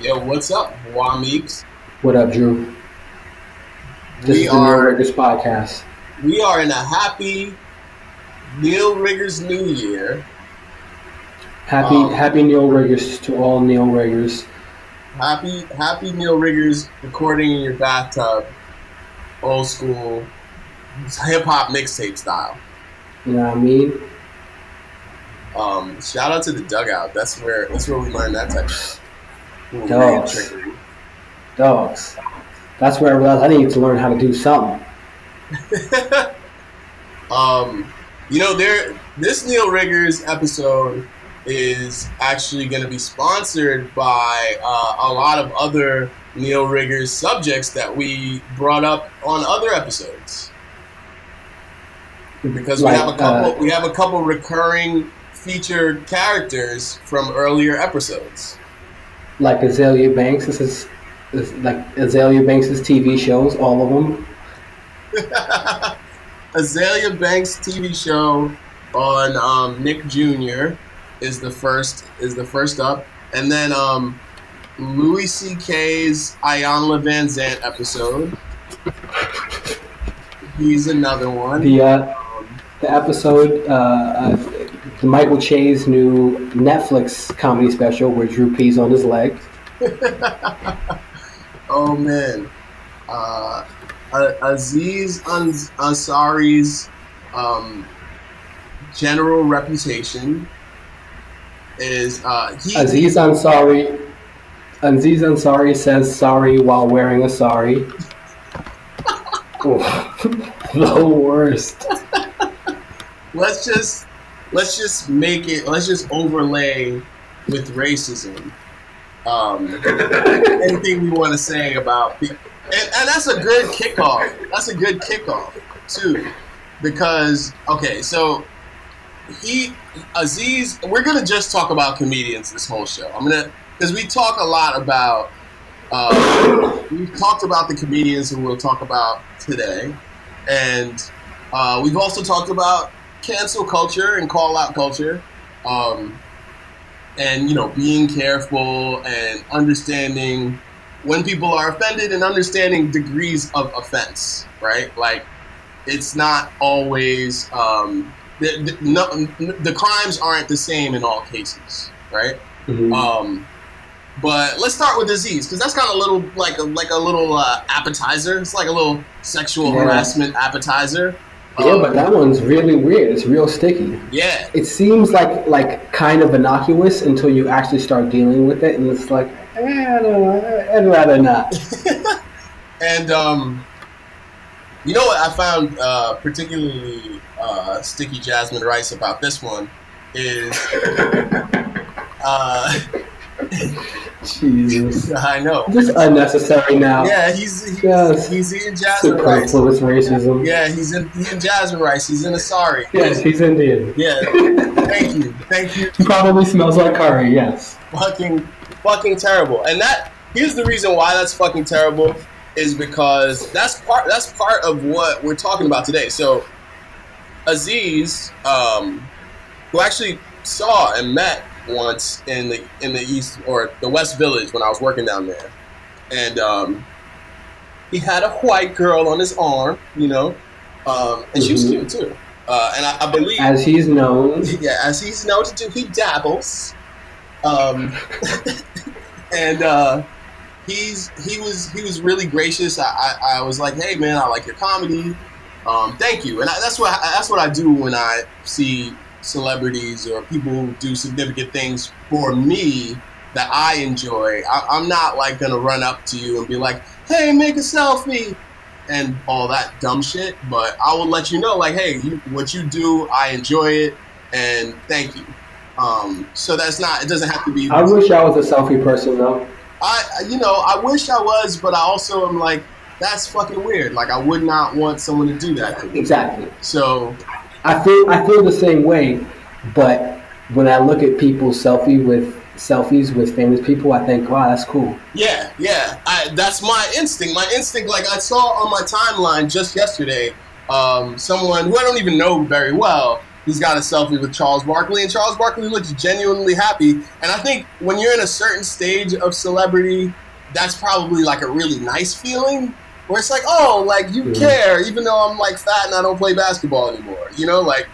Yo, what's up, Wameeks? What up, Drew? This We is the are- Neal Riggers podcast. We are in a happy Neal Riggers New Year. Happy Um, Happy Neal Riggers to all Neal Riggers. Happy, happy Neal Riggers recording in your bathtub, old school hip hop mixtape style. You know what I mean? Um, shout out to the dugout. That's where that's where we learned that type of Dogs. Dogs. That's where I realized I need to learn how to do something. um, you know, there this Neal Riggers episode is actually going to be sponsored by uh, a lot of other Neal Riggers subjects that we brought up on other episodes because we Like, have a couple uh, we have a couple recurring featured characters from earlier episodes. Like Azealia Banks. This is, this, like Azealia Banks' TV shows, all of them. Azealia Banks TV show on um, Nick Jr. is the first is the first up, and then um, Louis C.K.'s Iyanla Vanzant episode. He's another one. The uh, the episode, uh, Michael Che's new Netflix comedy special where Drew pees on his leg. oh man, uh, Aziz Ansari's um, general reputation is uh, he. Aziz Ansari. Aziz Ansari says sorry while wearing a sari. the worst. let's just let's just make it let's just overlay with racism um, anything we want to say about and, and that's a good kickoff that's a good kickoff too because okay so he aziz we're gonna just talk about comedians this whole show. I'm gonna because we talk a lot about uh, we've talked about the comedians who we'll talk about today and uh, we've also talked about cancel culture and call out culture, um, and you know being careful and understanding when people are offended and understanding degrees of offense. Right, like it's not always um, the, the, no, the crimes aren't the same in all cases. Right. Mhm. Um, but let's start with disease because that's kind of a little like a, like a little uh, appetizer. It's like a little sexual Yeah. harassment appetizer. Yeah, Um, but that one's really weird. It's real sticky. yeah, It seems like like kind of innocuous until you actually start dealing with it, and it's like, eh, I don't know, I'd rather not. and um, you know what I found uh, particularly uh, sticky Jasmine Rice about this one is uh, Jesus, I know. just unnecessary now. Yeah, he's he's, Yes. he's eating Jasmine Rice. Superfluous racism. Yeah, he's in eating Jasmine Rice. He's in a sorry. Yes, he's Indian. Yeah. Thank you. Thank you. He probably smells like curry. Yes. fucking fucking terrible. And that here's the reason why that's fucking terrible is because that's part that's part of what we're talking about today. So Aziz, um, who actually saw and met once in the in the east or the West Village when I was working down there, and um, he had a white girl on his arm, you know, um, and she was Mhm. cute too. Uh, and I, I believe As he's known. yeah, as he's known to do, he dabbles. Um, and uh, he's he was he was really gracious. I, I, I was like, hey man, I like your comedy. Um, thank you. And I, that's what that's what I do when I see celebrities or people who do significant things for me that I enjoy. I, I'm not like gonna run up to you and be like, hey, make a selfie and all that dumb shit. But I will let you know, like, hey, you, what you do, I enjoy it, and thank you. Um, so that's not. It doesn't have to be. I wish I was a selfie person though. I, you know, I wish I was, but I also am like, that's fucking weird. Like, I would not want someone to do that. Exactly. So, I feel I feel the same way, but when I look at people's selfie with selfies with famous people, I think, wow, that's cool. yeah, yeah, I, that's my instinct. My instinct, like I saw on my timeline just yesterday, um, someone who I don't even know very well he's got a selfie with Charles Barkley, and Charles Barkley looks genuinely happy. And I think when you're in a certain stage of celebrity, that's probably like a really nice feeling. Where it's like, oh, like you care, even though I'm like fat and I don't play basketball anymore. You know, like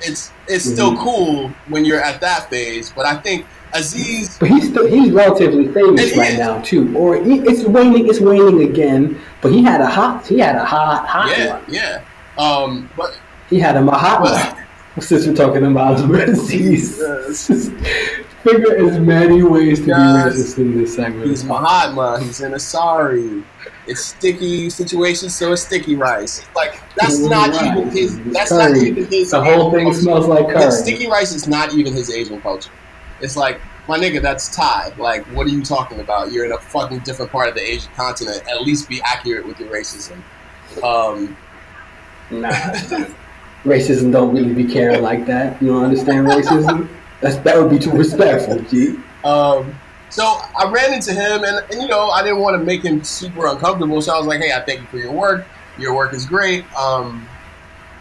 it's it's still Mhm. cool when you're at that phase. But I think Aziz, But he's still, he's relatively famous And right now too, or he, it's waning. It's waning again. But he had a hot. He had a hot hot yeah, one. yeah. Um, but He had a Well- one. Since we're talking about disease, figure as many ways to Yes. be racist in this segment. he's Mahatma. He's in a sorry. It's sticky situation, so it's sticky rice. Like that's not even his. That's not even his. The whole thing culture. smells like Yeah, curry. sticky rice is not even his Asian culture. It's like my nigga, that's Thai. Like, what are you talking about? You're in a fucking different part of the Asian continent. At least be accurate with your racism. Um, Nah, racism don't really be caring like that. You don't understand racism? That's that would be too respectful, G. Um, so I ran into him, and, and you know, I didn't want to make him super uncomfortable. So I was like, "Hey, I thank you for your work. Your work is great." Um,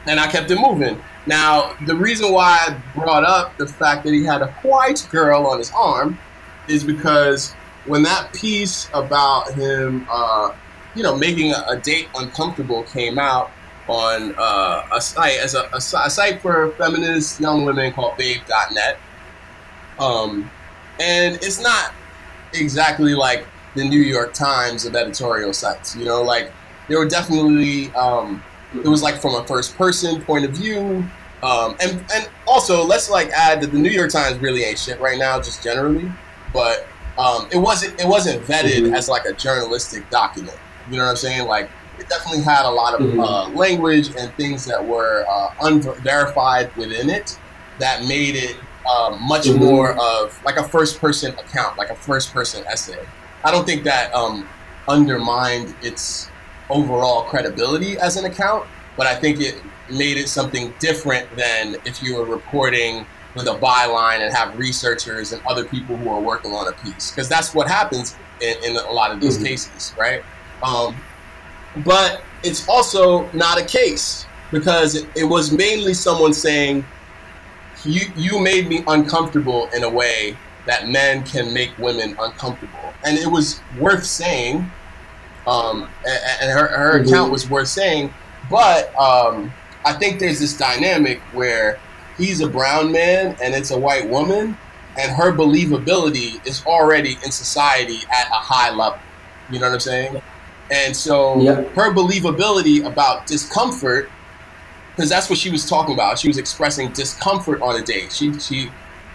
and I kept it moving. Now, the reason why I brought up the fact that he had a white girl on his arm is because when that piece about him, uh, you know, making a, a date uncomfortable came out on uh, a site as a, a, a site for feminist young women called Babe.net. Um, and it's not exactly like the New York Times of editorial sites. You know, like there were definitely um, it was like from a first person point of view. Um, and and also let's like add that the New York Times really ain't shit right now, just generally. But um, it wasn't it wasn't vetted Mhm. as like a journalistic document. You know what I'm saying? Like it definitely had a lot of Mhm. uh, language and things that were uh, unverified within it that made it um, much Mhm. more of like a first person account, like a first person essay. I don't think that um, undermined its overall credibility as an account, but I think it made it something different than if you were reporting with a byline and have researchers and other people who are working on a piece, because that's what happens in, in a lot of these Mhm. cases, right? Um, but it's also not a case because it, it was mainly someone saying you you made me uncomfortable in a way that men can make women uncomfortable and it was worth saying um, and, and her, her Mhm. account was worth saying but um, i think there's this dynamic where he's a brown man and it's a white woman and her believability is already in society at a high level you know what i'm saying and so Yep. her believability about discomfort, because that's what she was talking about. She was expressing discomfort on a date. She she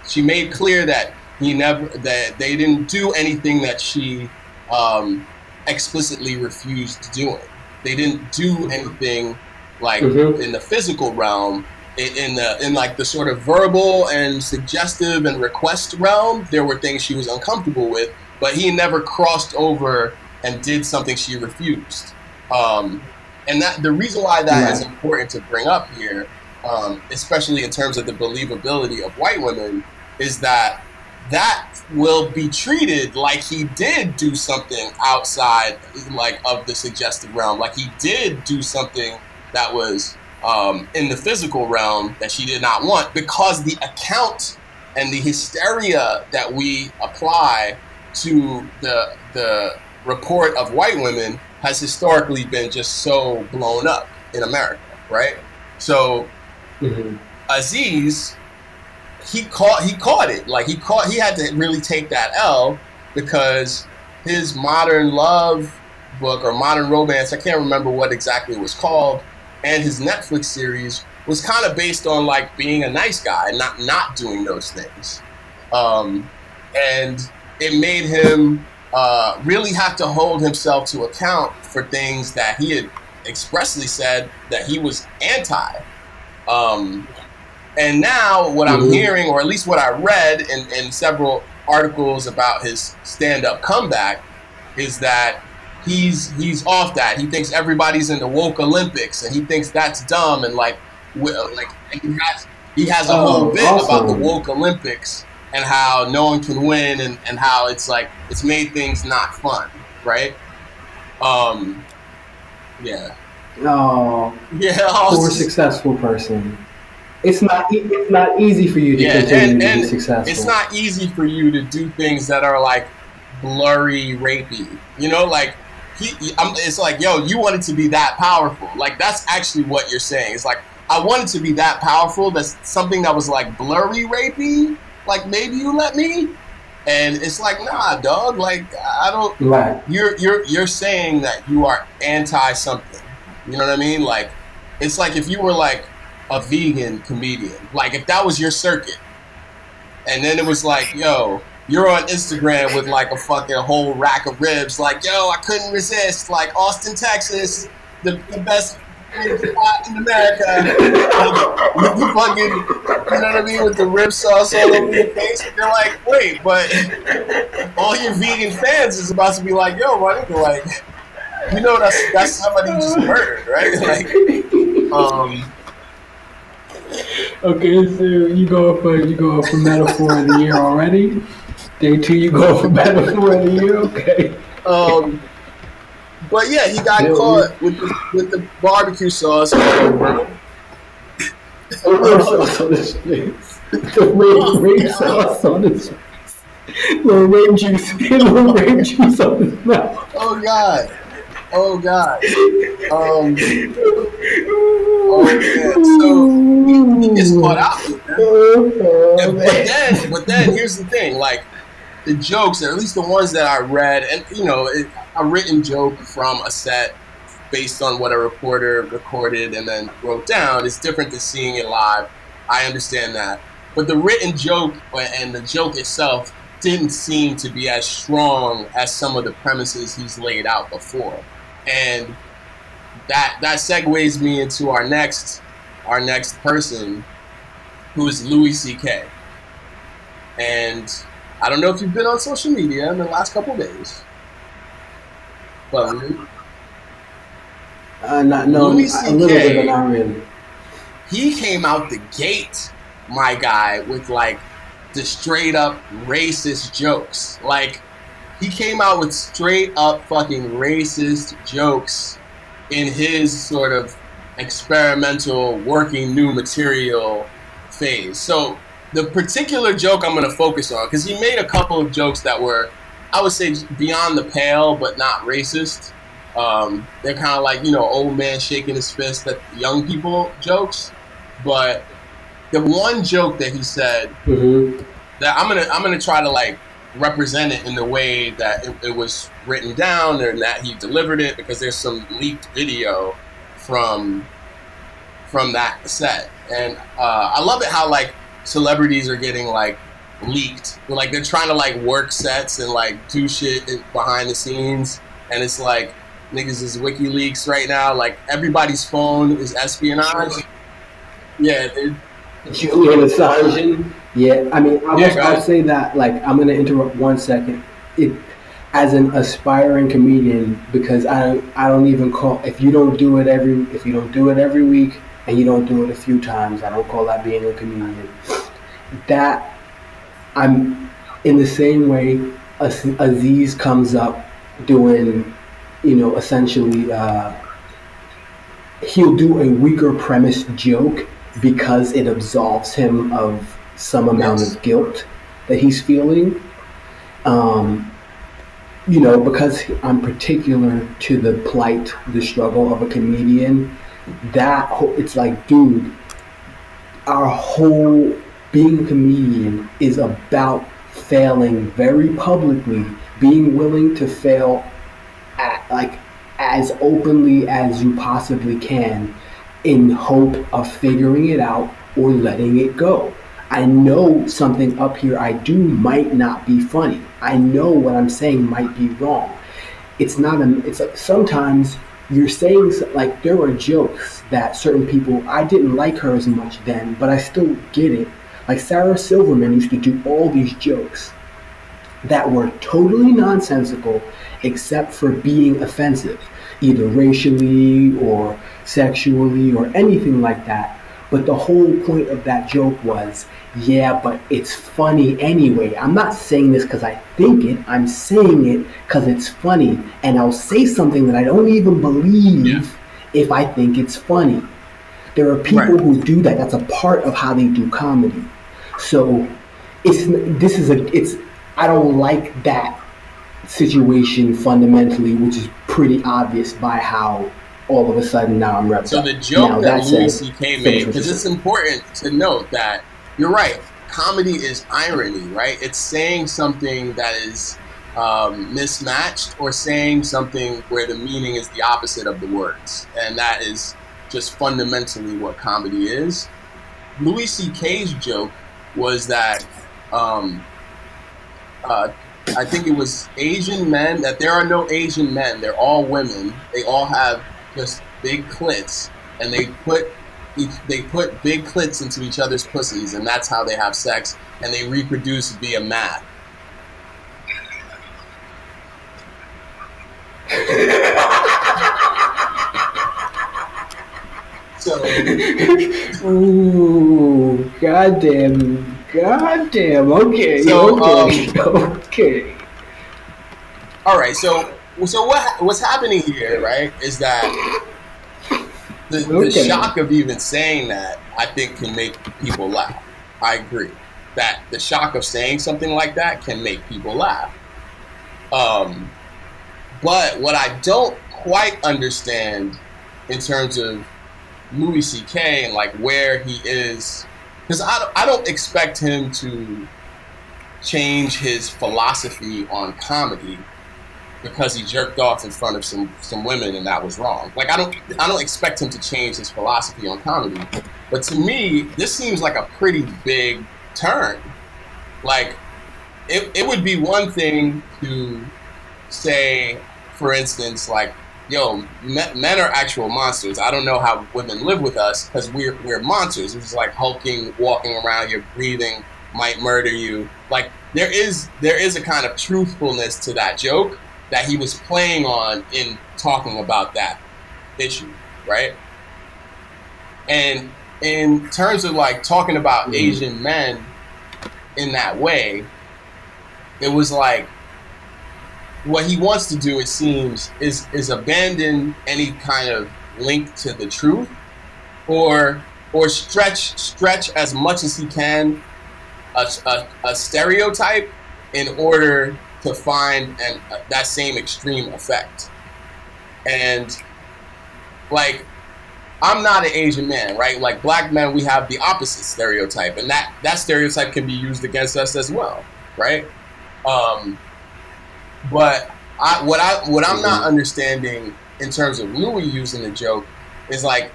she made clear that he never that they didn't do anything that she um, explicitly refused doing. They didn't do anything like Mhm. in the physical realm. In, in the in like the sort of verbal and suggestive and request realm, there were things she was uncomfortable with, but he never crossed over and did something she refused. Um, and that the reason why that is Right. important to bring up here, um, especially in terms of the believability of white women, is that that will be treated like he did do something outside like of the suggestive realm like he did do something that was um, in the physical realm that she did not want because the account and the hysteria that we apply to the the report of white women has historically been just so blown up in America, right? So Mhm. Aziz, he caught he caught it. Like he caught he had to really take that L because his modern love book or modern romance, I can't remember what exactly it was called, and his Netflix series was kind of based on like being a nice guy and not not doing those things. Um, and it made him uh, really have to hold himself to account for things that he had expressly said that he was anti. Um, and now, what I'm Mhm. hearing, or at least what I read in, in several articles about his stand-up comeback, is that he's he's off that. He thinks everybody's in the woke Olympics, and he thinks that's dumb. And like, like he has he has a Oh, whole bit about the woke Olympics and how no one can win, and, and how it's like it's made things not fun, right? Um, yeah, Oh, yeah. Was poor successful person. it's not it's not easy for you to Yeah, continue and, to be successful. it's not easy for you to do things that are like blurry, rapey. You know, like he, he- I'm, it's like, yo, you wanted to be that powerful. Like that's actually what you're saying. It's like I wanted to be that powerful. That's something that was like blurry, rapey. Like maybe you let me. And it's like, nah, dog. Like I don't. right. You're you're you're saying that you are anti something. You know what I mean? Like it's like if you were like a vegan comedian. Like if that was your circuit. And then it was like, yo, you're on Instagram with like a fucking whole rack of ribs. Like, yo, I couldn't resist. Like Austin, Texas, the, the best spot in America. Like, the fucking, you know what I mean, with the rib sauce all over your face. And you're like, wait, but all your vegan fans is about to be like, yo, my nigga, like, you know that's that's somebody you just murdered, right? Like, um, Okay, so you go for you go for metaphor of the year already. Day two, you go for metaphor of the year. Okay. um, but yeah, he got Yeah, caught with the, with the barbecue sauce Rape sauce on his face. The rape, rape sauce on his face. Little rape juice. Little rape juice on his mouth. Oh god, oh god. Um, oh yeah. So he gets caught out And, but then, but then here's the thing: like the jokes, or at least the ones that I read, and you know, it, a written joke from a set based on what a reporter recorded and then wrote down is different than seeing it live. I understand that, but the written joke uh, and the joke itself didn't seem to be as strong as some of the premises he's laid out before, and that that segues me into our next our next person who is Louis C.K. And I don't know if you've been on social media in the last couple days, but uh, Uh, not no, Louis a little bit, but not really. he came out the gate, my guy, with like the straight up racist jokes. Like he came out with straight up fucking racist jokes in his sort of experimental working new material phase. So the particular joke I'm going to focus on because he made a couple of jokes that were I would say beyond the pale but not racist. Um, they're kind of like you know old man shaking his fist at young people jokes, but the one joke that he said hmm that I'm gonna I'm gonna try to like represent it in the way that it, it was written down and that he delivered it because there's some leaked video from from that set and uh, I love it how like celebrities are getting like leaked. Like they're trying to like work sets and like do shit behind the scenes. And it's like niggas is WikiLeaks right now like everybody's phone is espionage yeah dude. Julian Assange. Yeah, I mean, I'll, Yeah, go I'll say that. Like, I'm gonna interrupt one second. It, as an aspiring comedian, because I don't, I don't even call if you don't do it every, if you don't do it every week and you don't do it a few times, I don't call that being a comedian. That I'm in the same way. Az- Aziz comes up doing, you know, essentially. Uh, he'll do a weaker premise joke because it absolves him of some amount Yes. of guilt that he's feeling. Um, you know, because I'm particular to the plight, the struggle of a comedian. That it's like, dude, our whole being a comedian is about failing very publicly, being willing to fail at, like as openly as you possibly can in hope of figuring it out or letting it go. I know something up here I do might not be funny. I know what I'm saying might be wrong. It's not a, it's like sometimes you're saying like there are jokes that certain people I didn't like her as much then, but I still get it. Like Sarah Silverman used to do all these jokes that were totally nonsensical except for being offensive, either racially or sexually or anything like that. But the whole point of that joke was, yeah, but it's funny anyway. I'm not saying this because I think it, I'm saying it because it's funny. And I'll say something that I don't even believe Yeah. if I think it's funny. There are people Right. who do that. That's a part of how they do comedy. So it's this is a it's I don't like that situation fundamentally, which is pretty obvious by how all of a sudden now I'm repped So the joke Now, that Louis C.K. made, because it's important to note that you're right. Comedy is irony, right? It's saying something that is um, mismatched or saying something where the meaning is the opposite of the words, and that is just fundamentally what comedy is. Louis C.K.'s joke was that um, uh, I think it was Asian men that there are no Asian men. They're all women. They all have just big clits, and they put they put big clits into each other's pussies, and that's how they have sex, and they reproduce via math. So Ooh, goddamn, goddamn. Okay, So, okay, okay. all right, so so what what's happening here, right, is that the, the shock of even saying that I think can make people laugh. I agree that the shock of saying something like that can make people laugh. Um, but what I don't quite understand in terms of Louis C.K. and like where he is, because I don't, I don't expect him to change his philosophy on comedy because he jerked off in front of some some women and that was wrong. Like I don't I don't expect him to change his philosophy on comedy. But to me, this seems like a pretty big turn. Like it, it would be one thing to say, for instance, like, yo, men, men are actual monsters. I don't know how women live with us because we're we're monsters. It's like hulking, walking around, you're breathing, might murder you. Like there is there is a kind of truthfulness to that joke that he was playing on in talking about that issue, right? And in terms of like talking about Mhm. Asian men in that way, it was like what he wants to do, it seems, is is abandon any kind of link to the truth, or or stretch stretch as much as he can a, a, a stereotype in order to find an, uh, that same extreme effect. And like, I'm not an Asian man, right? Like black men, we have the opposite stereotype, and that that stereotype can be used against us as well, right? Um, but I, what I what I'm not understanding in terms of Louis using the joke is like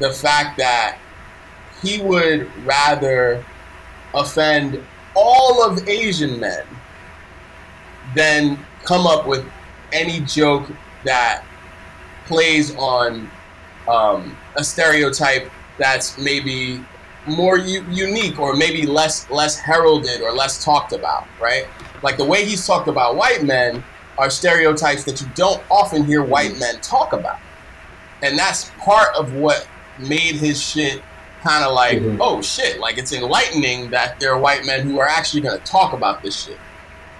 the fact that he would rather offend all of Asian men than come up with any joke that plays on um, a stereotype that's maybe more u- unique or maybe less less heralded or less talked about, right? Like the way he's talked about white men are stereotypes that you don't often hear white men talk about, and that's part of what made his shit kind of like, Mhm. oh shit, like it's enlightening that there are white men who are actually going to talk about this shit.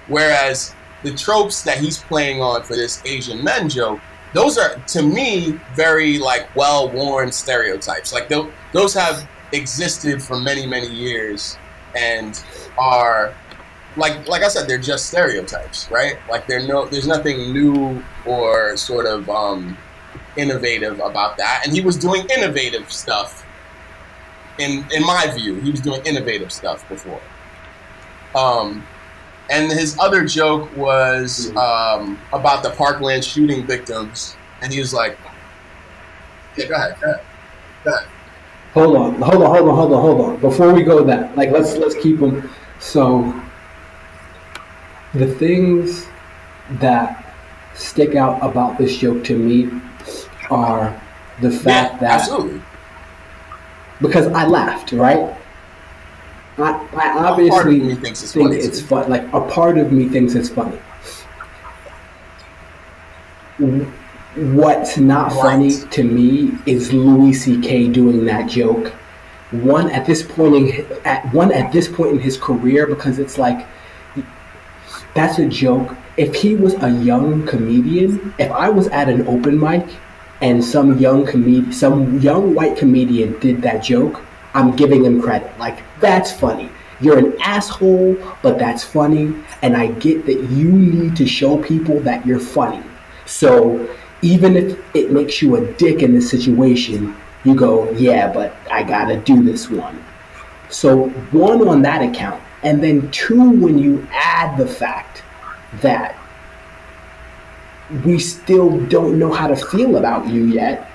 Whereas the tropes that he's playing on for this Asian men joke, those are to me very like well-worn stereotypes. Like tho- those have existed for many many years and are like like I said, they're just stereotypes, right? Like they're no, there's nothing new or sort of um, innovative about that. And he was doing innovative stuff. In in my view, he was doing innovative stuff before. Um, and his other joke was um, about the Parkland shooting victims, and he was like, "Yeah, go ahead, go ahead, go ahead." Hold on, hold on, hold on, hold on, hold on. Before we go that, like, let's let's keep them. So, the things that stick out about this joke to me are the fact Yeah, that absolutely. because I laughed, right? I, I obviously me thinks it's think funny, it's fun. Like a part of me thinks it's funny. What's not Right. funny to me is Louis C.K. doing that joke. One at this point in at one at this point in his career because it's like that's a joke. If he was a young comedian, if I was at an open mic and some young comedian, some young white comedian did that joke, I'm giving him credit. Like that's funny. You're an asshole, but that's funny, and I get that you need to show people that you're funny. So even if it makes you a dick in this situation, you go, yeah, but I gotta do this one. So one on that account, and then two when you add the fact that we still don't know how to feel about you yet,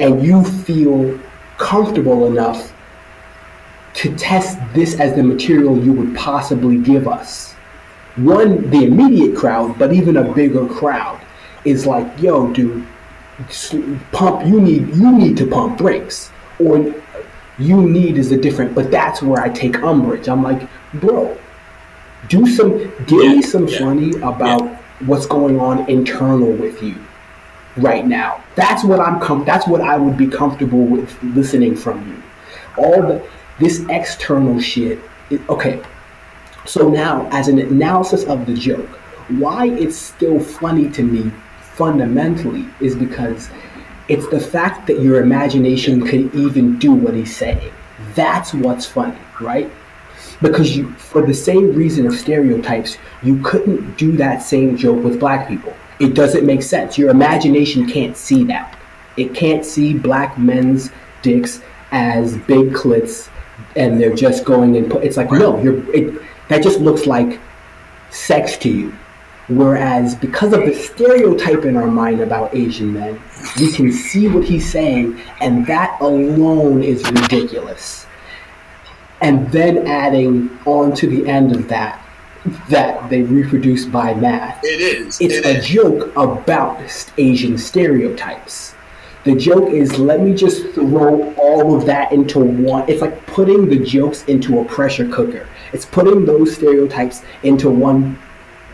and you feel comfortable enough to test this as the material you would possibly give us. One, the immediate crowd, but even a bigger crowd is like, yo, dude, pump. You need you need to pump brakes, or you need is a different. But that's where I take umbrage. I'm like, bro, do some, give yeah, me some yeah, funny about yeah. what's going on internal with you right now. That's what I'm com- That's what I would be comfortable with listening from you. All the this external shit. It, okay, so now as an analysis of the joke, why it's still funny to me fundamentally is because it's the fact that your imagination could even do what he's saying. That's what's funny, right? Because you, for the same reason of stereotypes, you couldn't do that same joke with black people. It doesn't make sense. Your imagination can't see that. It can't see black men's dicks as big clits and they're just going and put, it's like no you're it, that just looks like sex to you whereas because of the stereotype in our mind about asian men we can see what he's saying and that alone is ridiculous and then adding on to the end of that that they reproduce by math it is it's it a is. joke about asian stereotypes the joke is let me just throw all of that into one. It's like putting the jokes into a pressure cooker. It's putting those stereotypes into one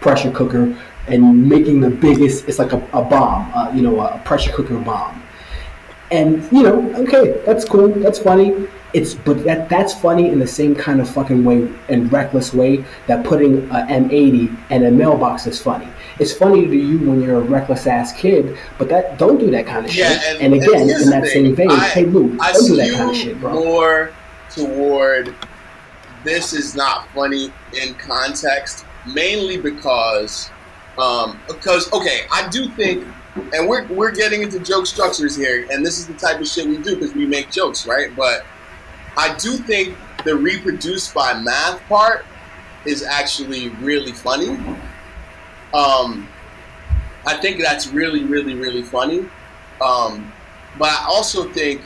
pressure cooker and making the biggest. It's like a, a bomb, uh, you know, a pressure cooker bomb. And you know, okay, that's cool, that's funny. It's but that that's funny in the same kind of fucking way and reckless way that putting a M80 and a mailbox is funny it's funny to you when you're a reckless ass kid, but that don't do that kind of yeah, shit. And, and again, and in that thing, same vein, I, hey Lou, I don't do that kind of shit, bro. More toward this is not funny in context, mainly because um, because okay, I do think, and we're we're getting into joke structures here, and this is the type of shit we do because we make jokes, right? But I do think the reproduced by math part is actually really funny um, I think that's really, really, really funny. Um, but I also think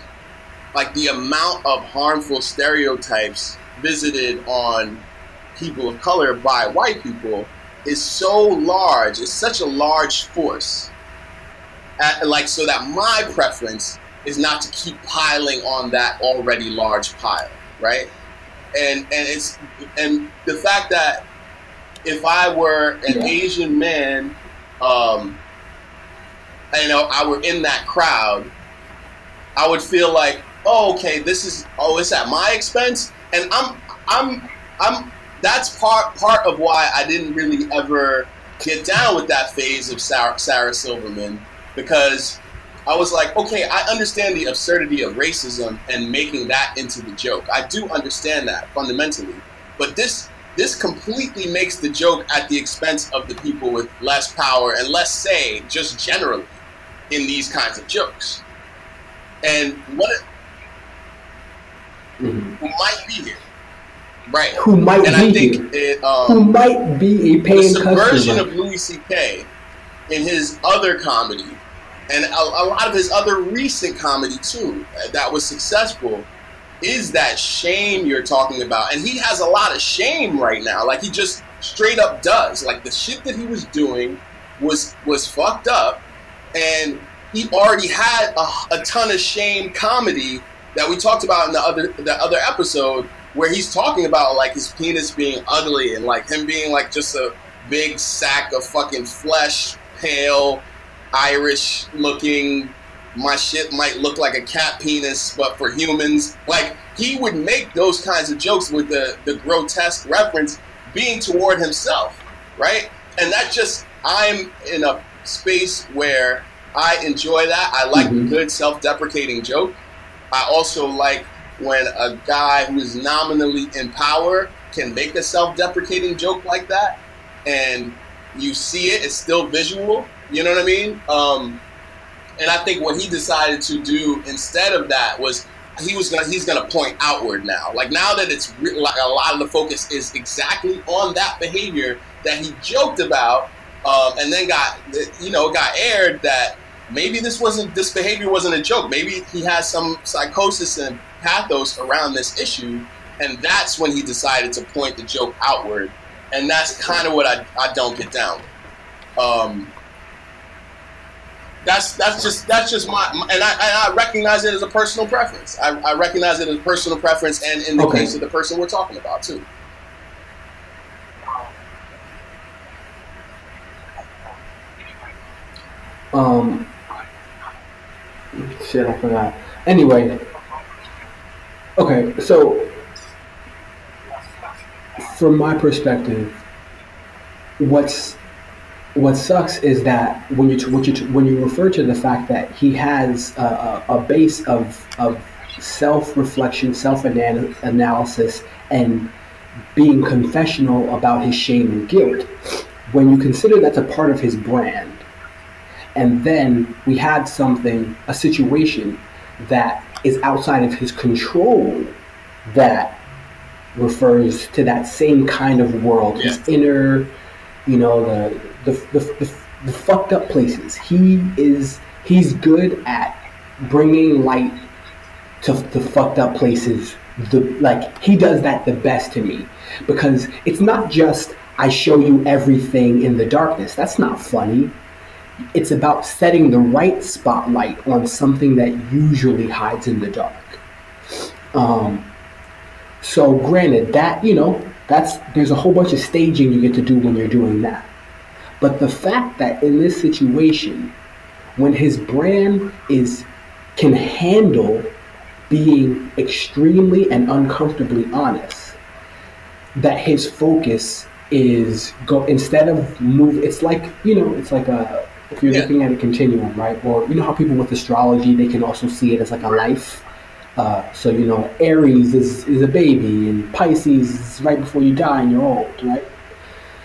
like the amount of harmful stereotypes visited on people of color by white people is so large. It's such a large force. At, like so that my preference is not to keep piling on that already large pile, right? And and it's and the fact that if I were an yeah. Asian man, um, you know, I were in that crowd, I would feel like, oh, okay, this is, oh, it's at my expense, and I'm, I'm, I'm. That's part part of why I didn't really ever get down with that phase of Sarah, Sarah Silverman because I was like, okay, I understand the absurdity of racism and making that into the joke. I do understand that fundamentally, but this this completely makes the joke at the expense of the people with less power and less say, just generally, in these kinds of jokes. And what mm-hmm. might be here, right? Who might and be I think. It, um, who might be a paying the subversion customer. of Louis C.K. in his other comedy, and a, a lot of his other recent comedy too, that was successful is that shame you're talking about. And he has a lot of shame right now. Like he just straight up does. Like the shit that he was doing was was fucked up, and he already had a, a ton of shame comedy that we talked about in the other the other episode where he's talking about like his penis being ugly and like him being like just a big sack of fucking flesh, pale, Irish looking my shit might look like a cat penis, but for humans. Like he would make those kinds of jokes with the the grotesque reference being toward himself, right? And that just I'm in a space where I enjoy that. I like mm-hmm. a good self-deprecating joke. I also like when a guy who's nominally in power can make a self-deprecating joke like that, and you see it. It's still visual. You know what I mean? Um, and I think what he decided to do instead of that was he was gonna he's gonna point outward now. Like now that it's re- like a lot of the focus is exactly on that behavior that he joked about, um, and then got you know got aired that maybe this wasn't this behavior wasn't a joke. Maybe he has some psychosis and pathos around this issue, and that's when he decided to point the joke outward. And that's kind of what I, I don't get down. Um, that's that's just that's just my and I, and I recognize it as a personal preference. I, I recognize it as a personal preference, and in the okay. case of the person we're talking about too. Um, shit, I forgot. Anyway, okay, so from my perspective, what's what sucks is that when you when you when you refer to the fact that he has a, a base of of self reflection, self analysis, and being confessional about his shame and guilt, when you consider that's a part of his brand, and then we had something, a situation that is outside of his control that refers to that same kind of world, yeah. his inner, you know, the the, the, the, the fucked up places. He is he's good at bringing light to the fucked up places. The like he does that the best to me because it's not just I show you everything in the darkness. That's not funny. It's about setting the right spotlight on something that usually hides in the dark. Um, so granted that you know that's there's a whole bunch of staging you get to do when you're doing that. But the fact that in this situation, when his brand is can handle being extremely and uncomfortably honest, that his focus is go instead of move. It's like you know, it's like a if you're yeah. looking at a continuum, right? Or you know how people with astrology they can also see it as like a life. Uh, so you know, Aries is, is a baby, and Pisces is right before you die and you're old, right?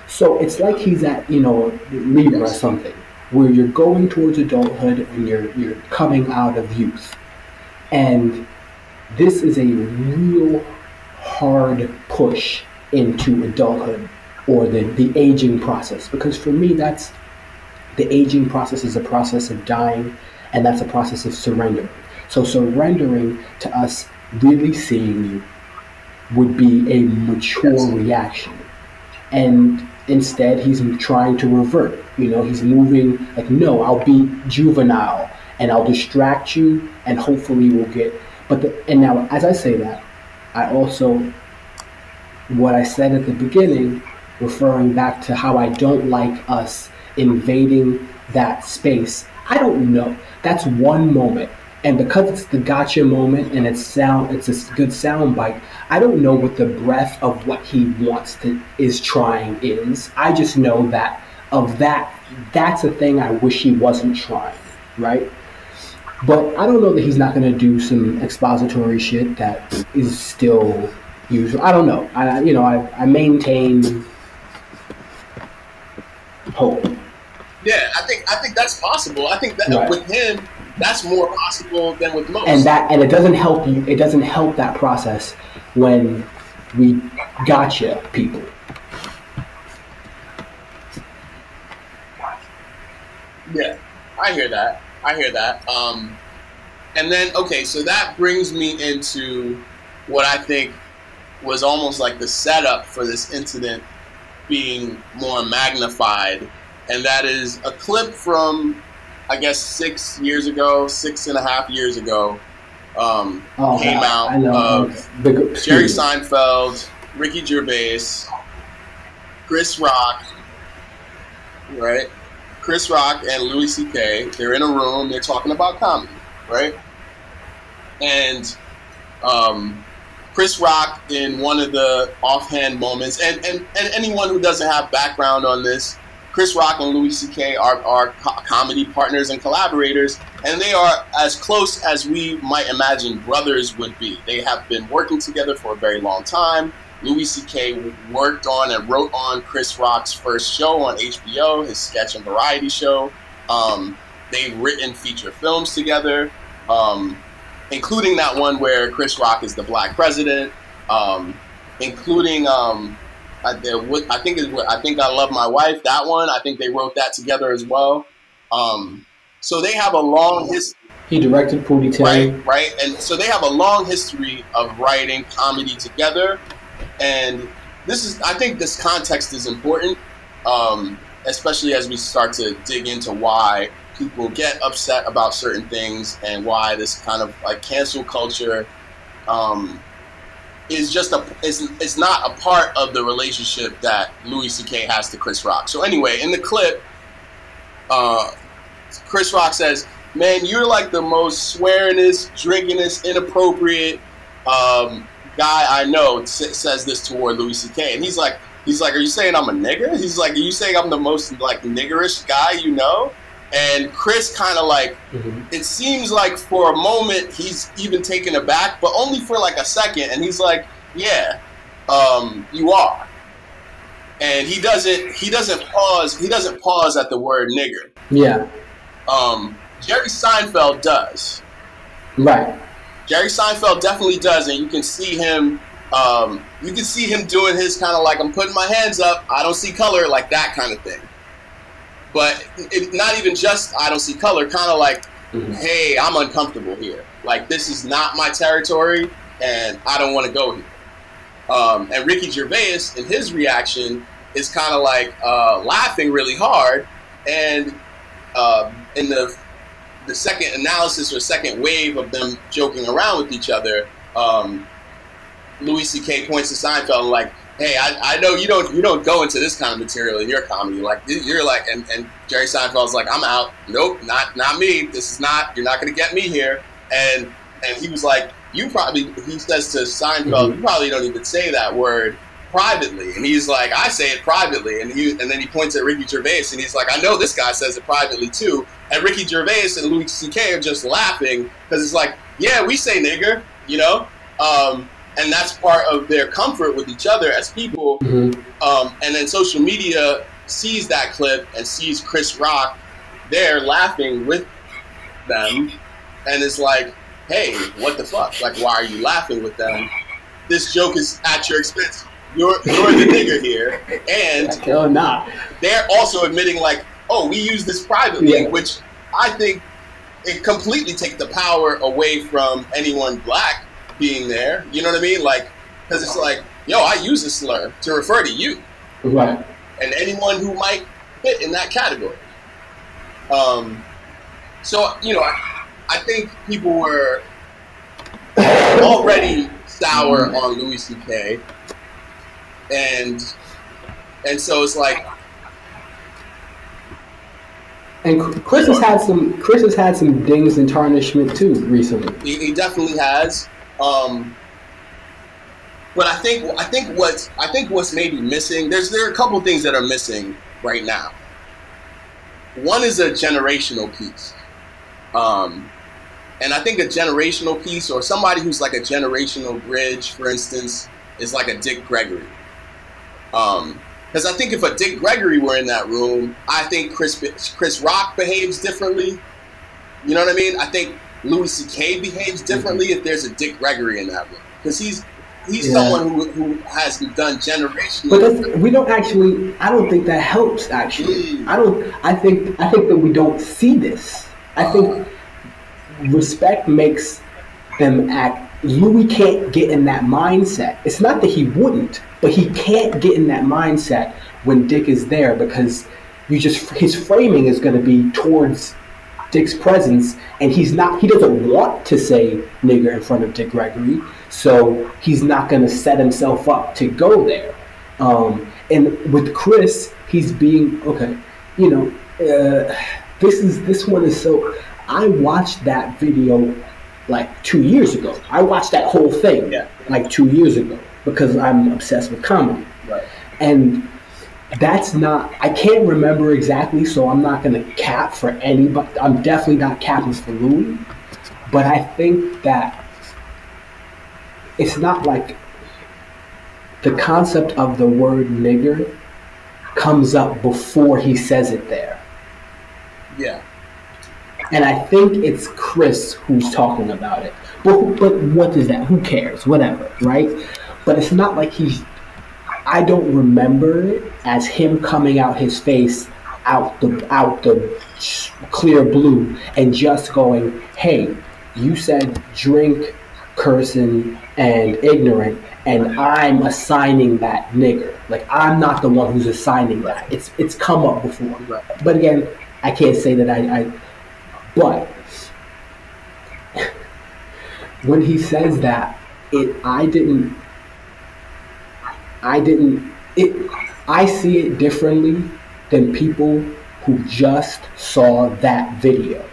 So it's like he's at, you know, Libra or something, where you're going towards adulthood and you're you're coming out of youth. And this is a real hard push into adulthood or the, the aging process. Because for me that's the aging process is a process of dying and that's a process of surrender. So surrendering to us really seeing you would be a mature reaction. And Instead, he's trying to revert. You know, he's moving like, no, I'll be juvenile and I'll distract you and hopefully we'll get. But the, and now, as I say that, I also, what I said at the beginning, referring back to how I don't like us invading that space. I don't know. That's one moment. And because it's the gotcha moment and it's sound, it's a good sound bite. I don't know what the breadth of what he wants to is trying is. I just know that of that, that's a thing I wish he wasn't trying, right? But I don't know that he's not going to do some expository shit that is still usual. I don't know. I you know I, I maintain hope. Yeah, I think I think that's possible. I think that right. with him that's more possible than with most. And that and it doesn't help you. It doesn't help that process when we gotcha people. Yeah, I hear that. I hear that. Um, and then okay, so that brings me into what I think was almost like the setup for this incident being more magnified, and that is a clip from I guess six years ago, six and a half years ago, um, oh, came God. out of Jerry Seinfeld, Ricky Gervais, Chris Rock, right? Chris Rock and Louis C.K. They're in a room. They're talking about comedy, right? And um, Chris Rock in one of the offhand moments, and, and, and anyone who doesn't have background on this, Chris Rock and Louis C.K. are, are co- comedy partners and collaborators, and they are as close as we might imagine brothers would be. They have been working together for a very long time. Louis C.K. worked on and wrote on Chris Rock's first show on HBO, his sketch and variety show. Um, they've written feature films together, um, including that one where Chris Rock is the black president, um, including um, I, I think is I think I love my wife. That one, I think they wrote that together as well. Um, so they have a long history. He directed Pootie Tang. Right, right, and so they have a long history of writing comedy together. And this is, I think, this context is important, um, especially as we start to dig into why people get upset about certain things and why this kind of like cancel culture um, is just a is it's not a part of the relationship that Louis C.K. has to Chris Rock. So anyway, in the clip, uh, Chris Rock says, "Man, you're like the most swearingest, drinkingest, inappropriate um, guy I know." S- says this toward Louis C.K. and he's like, he's like, "Are you saying I'm a nigger?" He's like, "Are you saying I'm the most like niggerish guy you know?" And Chris kind of like, mm-hmm. it seems like for a moment he's even taken aback, but only for like a second. And he's like, yeah, um, you are. And he doesn't, he doesn't pause, he doesn't pause at the word nigger. Yeah. Um, Jerry Seinfeld does. Right. Jerry Seinfeld definitely does. And you can see him, um, you can see him doing his kind of like, I'm putting my hands up, I don't see color, like that kind of thing. But it, not even just I don't see color, kind of like, mm-hmm. hey, I'm uncomfortable here. Like this is not my territory, and I don't want to go here. Um, and Ricky Gervais, in his reaction, is kind of like uh, laughing really hard, and uh, in the the second analysis or second wave of them joking around with each other, um, Louis C.K. points to Seinfeld and like, hey, I, I know you don't you don't go into this kind of material in your comedy. Like you're like, and, and Jerry Seinfeld's like, I'm out. Nope, not not me. This is not. You're not going to get me here. And and he was like, you probably. He says to Seinfeld, mm-hmm. you probably don't even say that word privately. And he's like, I say it privately. And he and then he points at Ricky Gervais and he's like, I know this guy says it privately too. And Ricky Gervais and Louis C.K. are just laughing because it's like, yeah, we say nigger, you know. Um, and that's part of their comfort with each other as people. Mm-hmm. Um, and then social media sees that clip and sees Chris Rock there laughing with them, and it's like, hey, what the fuck? Like, why are you laughing with them? This joke is at your expense. You're you're the nigger here, and not. they're also admitting like, oh, we use this privately, yeah. which I think it completely takes the power away from anyone black being there. You know what I mean? Like, because it's like, yo, I use a slur to refer to you, right? And anyone who might fit in that category. Um, so you know, I, I think people were already sour on Louis C.K. and and so it's like and Chris has had some. Chris has had some dings and tarnishment too recently. He, he definitely has. Um, but I think I think what's I think what's maybe missing. There's there are a couple things that are missing right now. One is a generational piece, um, and I think a generational piece or somebody who's like a generational bridge, for instance, is like a Dick Gregory. Um, because I think if a Dick Gregory were in that room, I think Chris Chris Rock behaves differently. You know what I mean? I think Louis C.K. behaves differently mm-hmm. if there's a Dick Gregory in that room because he's he's yeah. someone who, who has done generational. But we don't actually. I don't think that helps. Actually, mm. I don't. I think I think that we don't see this. I think respect makes them act. Louis can't get in that mindset. It's not that he wouldn't, but he can't get in that mindset when Dick is there because you just his framing is going to be towards Dick's presence, and he's not. He doesn't want to say nigger in front of Dick Gregory, so he's not going to set himself up to go there. Um, and with Chris, he's being okay. You know, uh, this is this one is so. I watched that video like two years ago. I watched that whole thing yeah. like two years ago because I'm obsessed with comedy. Right. And that's not I can't remember exactly, so I'm not gonna cap for anybody. I'm definitely not capping for Louis, but I think that it's not like the concept of the word nigger comes up before he says it there. Yeah. And I think it's Chris who's talking about it. But, but what is that? Who cares? Whatever, right? But it's not like he's. I don't remember it as him coming out his face out the out the clear blue and just going, "Hey, you said drink, cursing, and ignorant, and I'm assigning that nigger. Like I'm not the one who's assigning that. It's it's come up before. But again, I can't say that I, I but when he says that, it I didn't I didn't it I see it differently than people who just saw that video.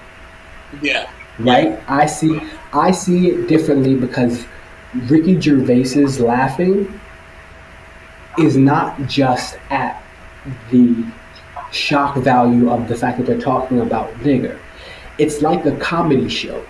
Yeah. Right? I see I see it differently because Ricky Gervais's laughing is not just at the shock value of the fact that they're talking about nigger. It's like a comedy show,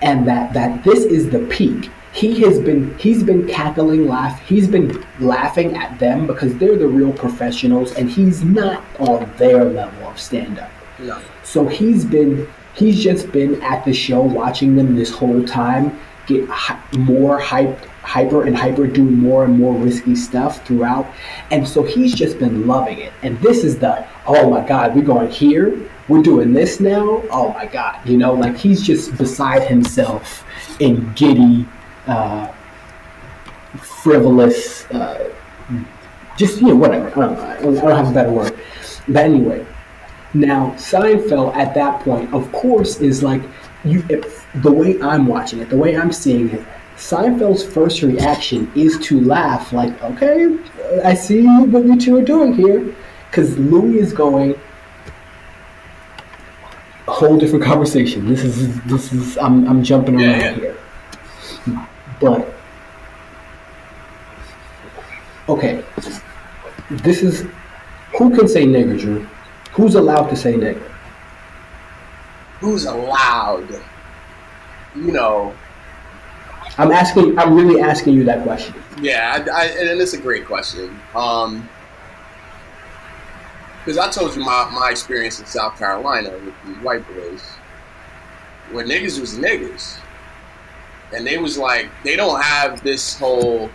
and that that this is the peak. He has been he's been cackling, laugh. He's been laughing at them because they're the real professionals, and he's not on their level of stand up. No. So he's been he's just been at the show watching them this whole time get hi- more hyped hyper and hyper doing more and more risky stuff throughout and so he's just been loving it and this is the oh my god we're going here we're doing this now oh my god you know like he's just beside himself in giddy uh, frivolous uh, just you know whatever I don't, I don't have a better word but anyway now seinfeld at that point of course is like you if, the way I'm watching it, the way I'm seeing it, Seinfeld's first reaction is to laugh, like, okay, I see what you two are doing here. Because Louis is going, a whole different conversation. This is, this is, I'm, I'm jumping around Yeah, yeah. here. But, okay, this is, who can say nigger, Drew? Who's allowed to say nigger? Who's allowed? You know, I'm asking, I'm really asking you that question. yeah, I, I, and it's a great question. Um, because I told you my, my experience in South Carolina with the white boys, where niggas was niggas, and they was like, they don't have this whole.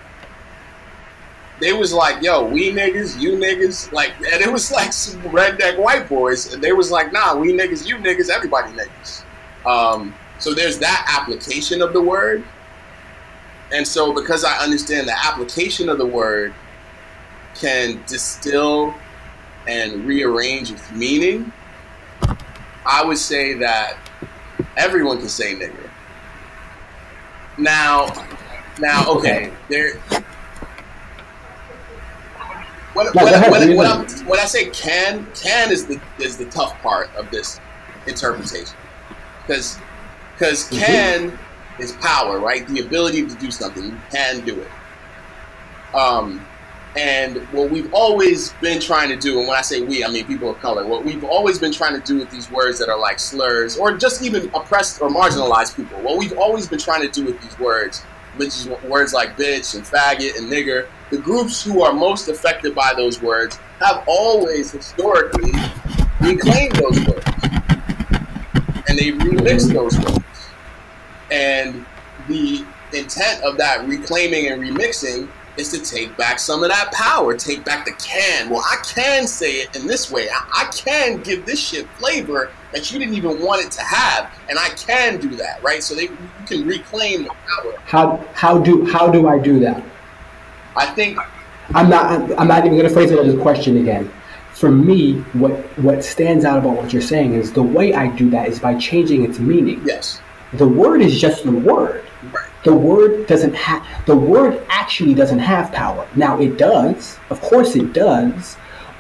They was like, yo, we niggas, you niggas, like, and it was like some redneck white boys, and they was like, nah, we niggas, you niggas, everybody niggas. Um, so there's that application of the word, and so because I understand the application of the word can distill and rearrange its meaning, I would say that everyone can say nigger. Now, now, okay, there. When, No, when, go ahead, when, when, I'm, when I say can, can is the is the tough part of this interpretation, because because Mhm. can is power, right? The ability to do something, you can do it. Um, and what we've always been trying to do, and when I say we, I mean people of color, what we've always been trying to do with these words that are like slurs, or just even oppressed or marginalized people, what we've always been trying to do with these words, which is words like bitch and faggot and nigger, the groups who are most affected by those words have always historically reclaimed those words. And they remixed those words. And the intent of that reclaiming and remixing is to take back some of that power, take back the can. Well, I can say it in this way. I, I can give this shit flavor that you didn't even want it to have, and I can do that, right? So they, you can reclaim the power. How how do how do I do that? I think I'm not I'm, I'm not even going to phrase it as a question again. For me, what what stands out about what you're saying is the way I do that is by changing its meaning. yes, The word is just the word. The word doesn't have the word actually doesn't have power. Now it does, of course it does,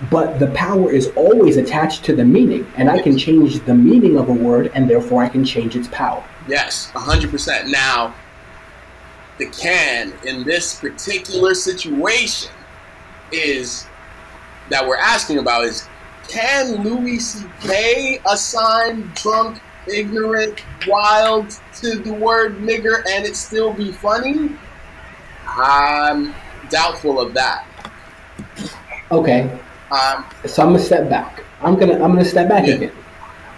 but the power is always attached to the meaning, and I can change the meaning of a word, and therefore I can change its power. yes, hundred percent. Now, the can in this particular situation is that we're asking about is can Louis C.K. assign drunk, ignorant, wild to the word nigger and it still be funny? I'm doubtful of that. Okay, Um, so I'm gonna step back. I'm gonna I'm gonna step back Yeah. again.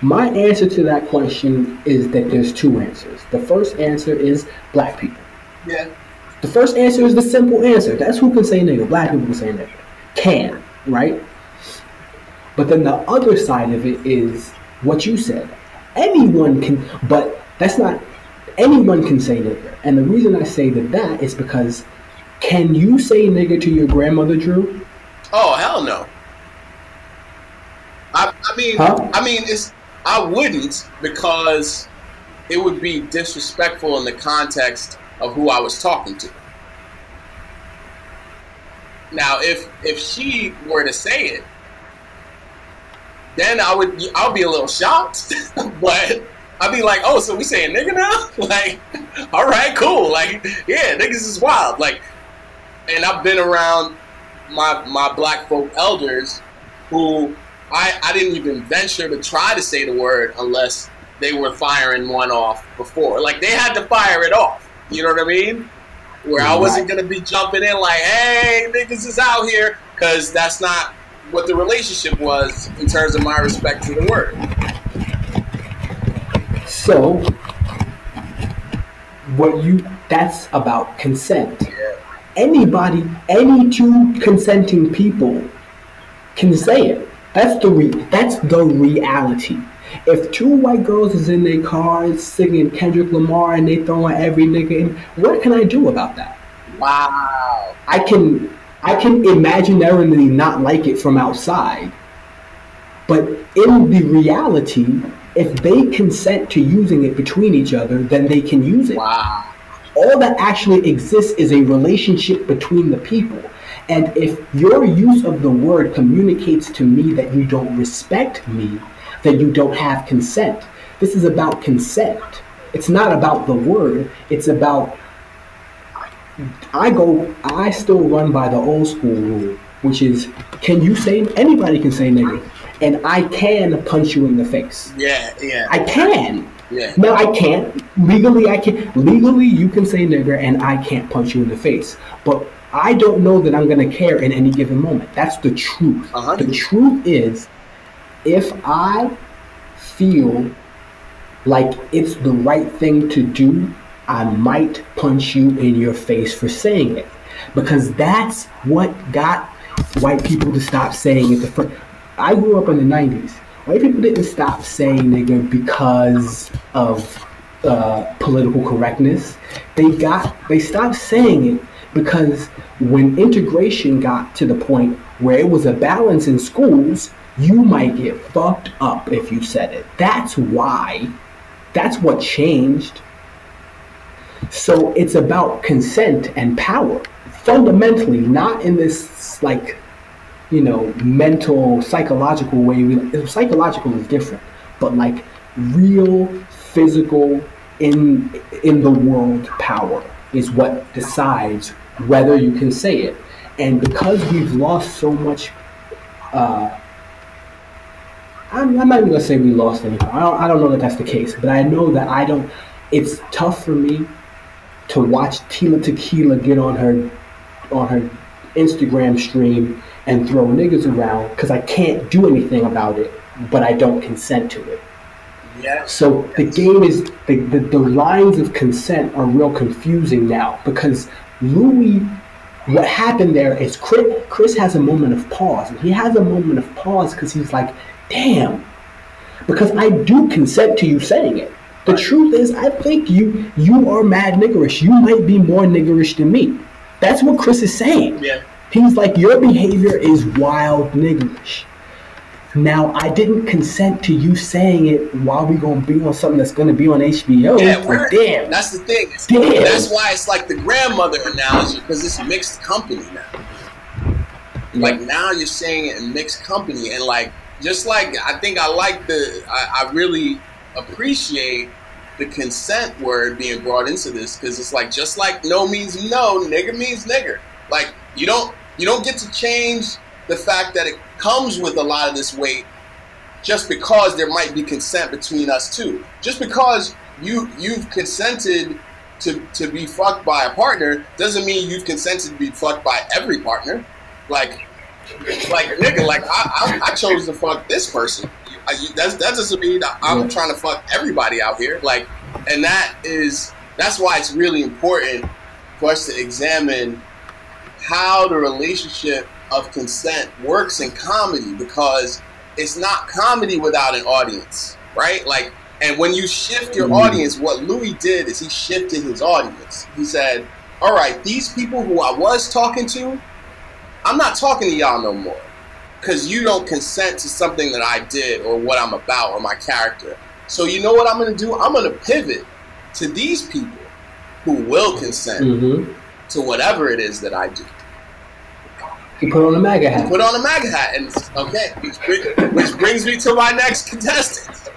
My answer to that question is that there's two answers. The first answer is black people. yeah, The first answer is the simple answer. That's who can say nigga. Black people can say nigga. Can, right? But then the other side of it is what you said. Anyone can, but that's not, anyone can say nigger. And the reason I say that that is because can you say nigger to your grandmother, Drew? Oh hell no. I, I mean, Huh? I mean, it's I wouldn't because it would be disrespectful in the context of who I was talking to. Now, if if she were to say it, then I would I'll be a little shocked, but I'd be like, oh, so we saying nigga now? like, all right, cool. Like, yeah, niggas is wild. Like, and I've been around my my black folk elders who I, I didn't even venture to try to say the word unless they were firing one off before. Like they had to fire it off. You know what I mean? Where I wasn't gonna be jumping in like, hey, niggas is out here, because that's not what the relationship was in terms of my respect to the word. So, what you, that's about consent. Yeah. anybody, any two consenting people can say it. That's the re- that's the reality. If two white girls is in their cars singing Kendrick Lamar and they throwing every nigga in, what can I do about that? Wow. I can I can imaginarily not like it from outside. But in the reality, if they consent to using it between each other, then they can use it Wow. all that actually exists is a relationship between the people. And if your use of the word communicates to me that you don't respect me, that you don't have consent. This is about consent. It's not about the word, it's about. I go, I still run by the old school rule, which is can you say, anybody can say nigga, and I can punch you in the face. Yeah, yeah, I can. yeah. No, I can't. Legally, I can't. Legally, you can say nigger, and I can't punch you in the face. But I don't know that I'm gonna care in any given moment. That's the truth. Hundred. The truth is, if I feel like it's the right thing to do, I might punch you in your face for saying it, because that's what got white people to stop saying it. The. I grew up in the '90s. White people didn't stop saying nigger because of uh, political correctness. They got they stopped saying it because when integration got to the point where it was a balance in schools, you might get fucked up if you said it. That's why. That's what changed. So it's about consent and power. Fundamentally, not in this like you know, mental, psychological way. We, psychological is different, but like real, physical, in in the world power is what decides whether you can say it. And because we've lost so much, uh, I'm, I'm not even gonna say we lost anything. I don't, I don't know that that's the case, but I know that I don't. It's tough for me to watch Tila Tequila get on her on her Instagram stream and throw niggas around because I can't do anything about it, but I don't consent to it. yeah. So the game is the, the, the lines of consent are real confusing now because Louis, what happened there is Chris, Chris has a moment of pause. And he has a moment of pause because he's like, damn, because I do consent to you saying it. The truth is, I think you you are mad niggerish. You might be more niggerish than me. That's what Chris is saying. Yeah. He's like, your behavior is wild niggerish. Now, I didn't consent to you saying it while we gonna be on something that's gonna be on HBO. Yeah, but we're, damn, that's the thing. It's- Damn. That's why it's like the grandmother analogy because it's mixed company now. Like now you're saying it in mixed company, and like just like I think I like the I, I really appreciate the consent word being brought into this because it's like just like no means no, nigger means nigger. Like you don't you don't get to change the fact that it comes with a lot of this weight just because there might be consent between us two. Just because you you've consented to, to be fucked by a partner doesn't mean you've consented to be fucked by every partner. Like like nigga, like I, I, I chose to fuck this person. I, that's, that doesn't mean I'm yeah. trying to fuck everybody out here. Like, and that is that's why it's really important for us to examine how the relationship of consent works in comedy because it's not comedy without an audience, right? Like, and when you shift your mm-hmm. audience, what Louis did is he shifted his audience. He said, "All right, these people who I was talking to, I'm not talking to y'all no more." Because you don't consent to something that I did or what I'm about or my character. So you know what I'm going to do? I'm going to pivot to these people who will consent mm-hmm. to whatever it is that I do. He put on a MAGA hat. He put on a MAGA hat, and okay, which, which brings me to my next contestant.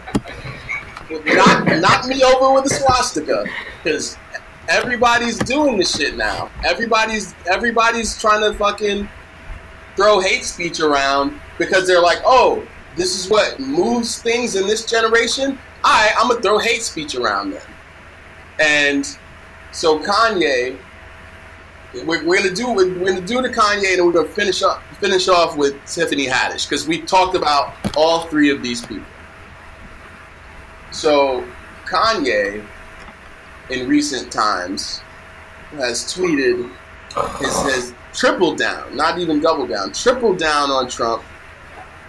Knock, knock me over with a swastika, because everybody's doing this shit now. Everybody's everybody's trying to fucking throw hate speech around because they're like, oh, this is what moves things in this generation. I, I'm gonna throw hate speech around them. And so Kanye, we're, we're gonna do we're, we're, gonna do the Kanye, and we're gonna finish up finish off with Tiffany Haddish because we talked about all three of these people. So Kanye, in recent times, has tweeted his, his tripled down, not even double down, triple down on Trump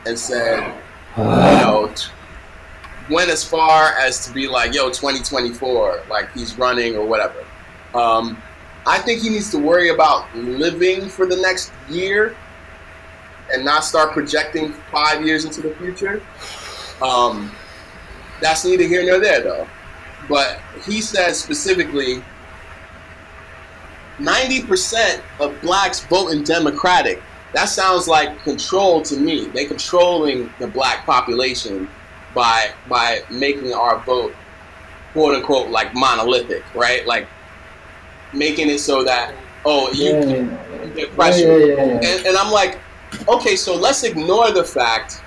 and said, you know, went as far as to be like, yo, 2024, like he's running or whatever. Um, I think he needs to worry about living for the next year and not start projecting five years into the future. Um, that's neither here nor there, though. But he says specifically 90% of blacks voting Democratic. That sounds like control to me. They controlling the black population by by making our vote quote unquote like monolithic, right? Like making it so that oh you, yeah, yeah. you get pressure. Yeah, and, and I'm like, okay, so let's ignore the fact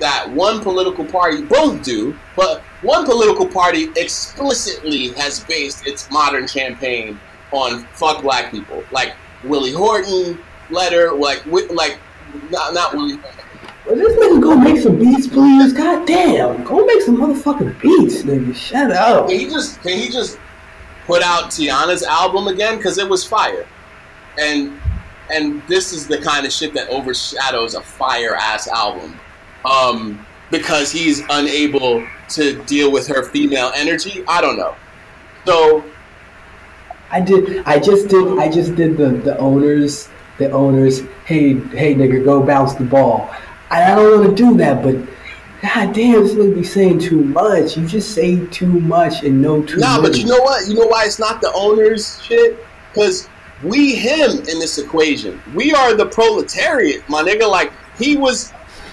that one political party both do, but one political party explicitly has based its modern campaign on fuck black people, like Willie Horton letter, like like not not Willie. Well, this nigga go make some beats, please. God damn, go make some motherfucking beats, nigga. Shut up. Can he just can he just put out Teyana's album again? Cause it was fire, and and this is the kind of shit that overshadows a fire ass album. Um, because he's unable to deal with her female energy. I don't know. So I did. I just did. I just did the the owners. The owners. Hey, hey, nigga, go bounce the ball. I, I don't want to do that, but God damn, this nigga be saying too much. You just say too much and know too. Nah, but you know what? You know why it's not the owners shit? Because we him in this equation. We are the proletariat, my nigga. Like he was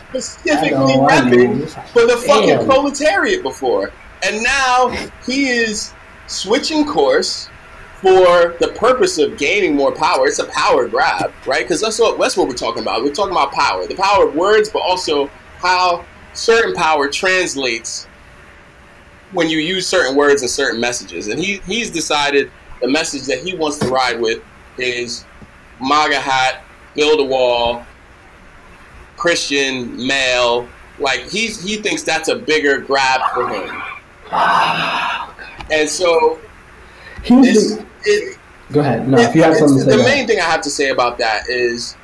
specifically repping for the fucking damn. proletariat before, and now he is switching course for the purpose of gaining more power. It's a power grab, right? Because that's what that's what we're talking about. We're talking about power, the power of words, but also how certain power translates when you use certain words and certain messages. And he he's decided the message that he wants to ride with is MAGA hat, build a wall, Christian male. Like he's he thinks that's a bigger grab for him. And so this, it, Go ahead. No, it, if you have something to say. The main thing I have to say about that is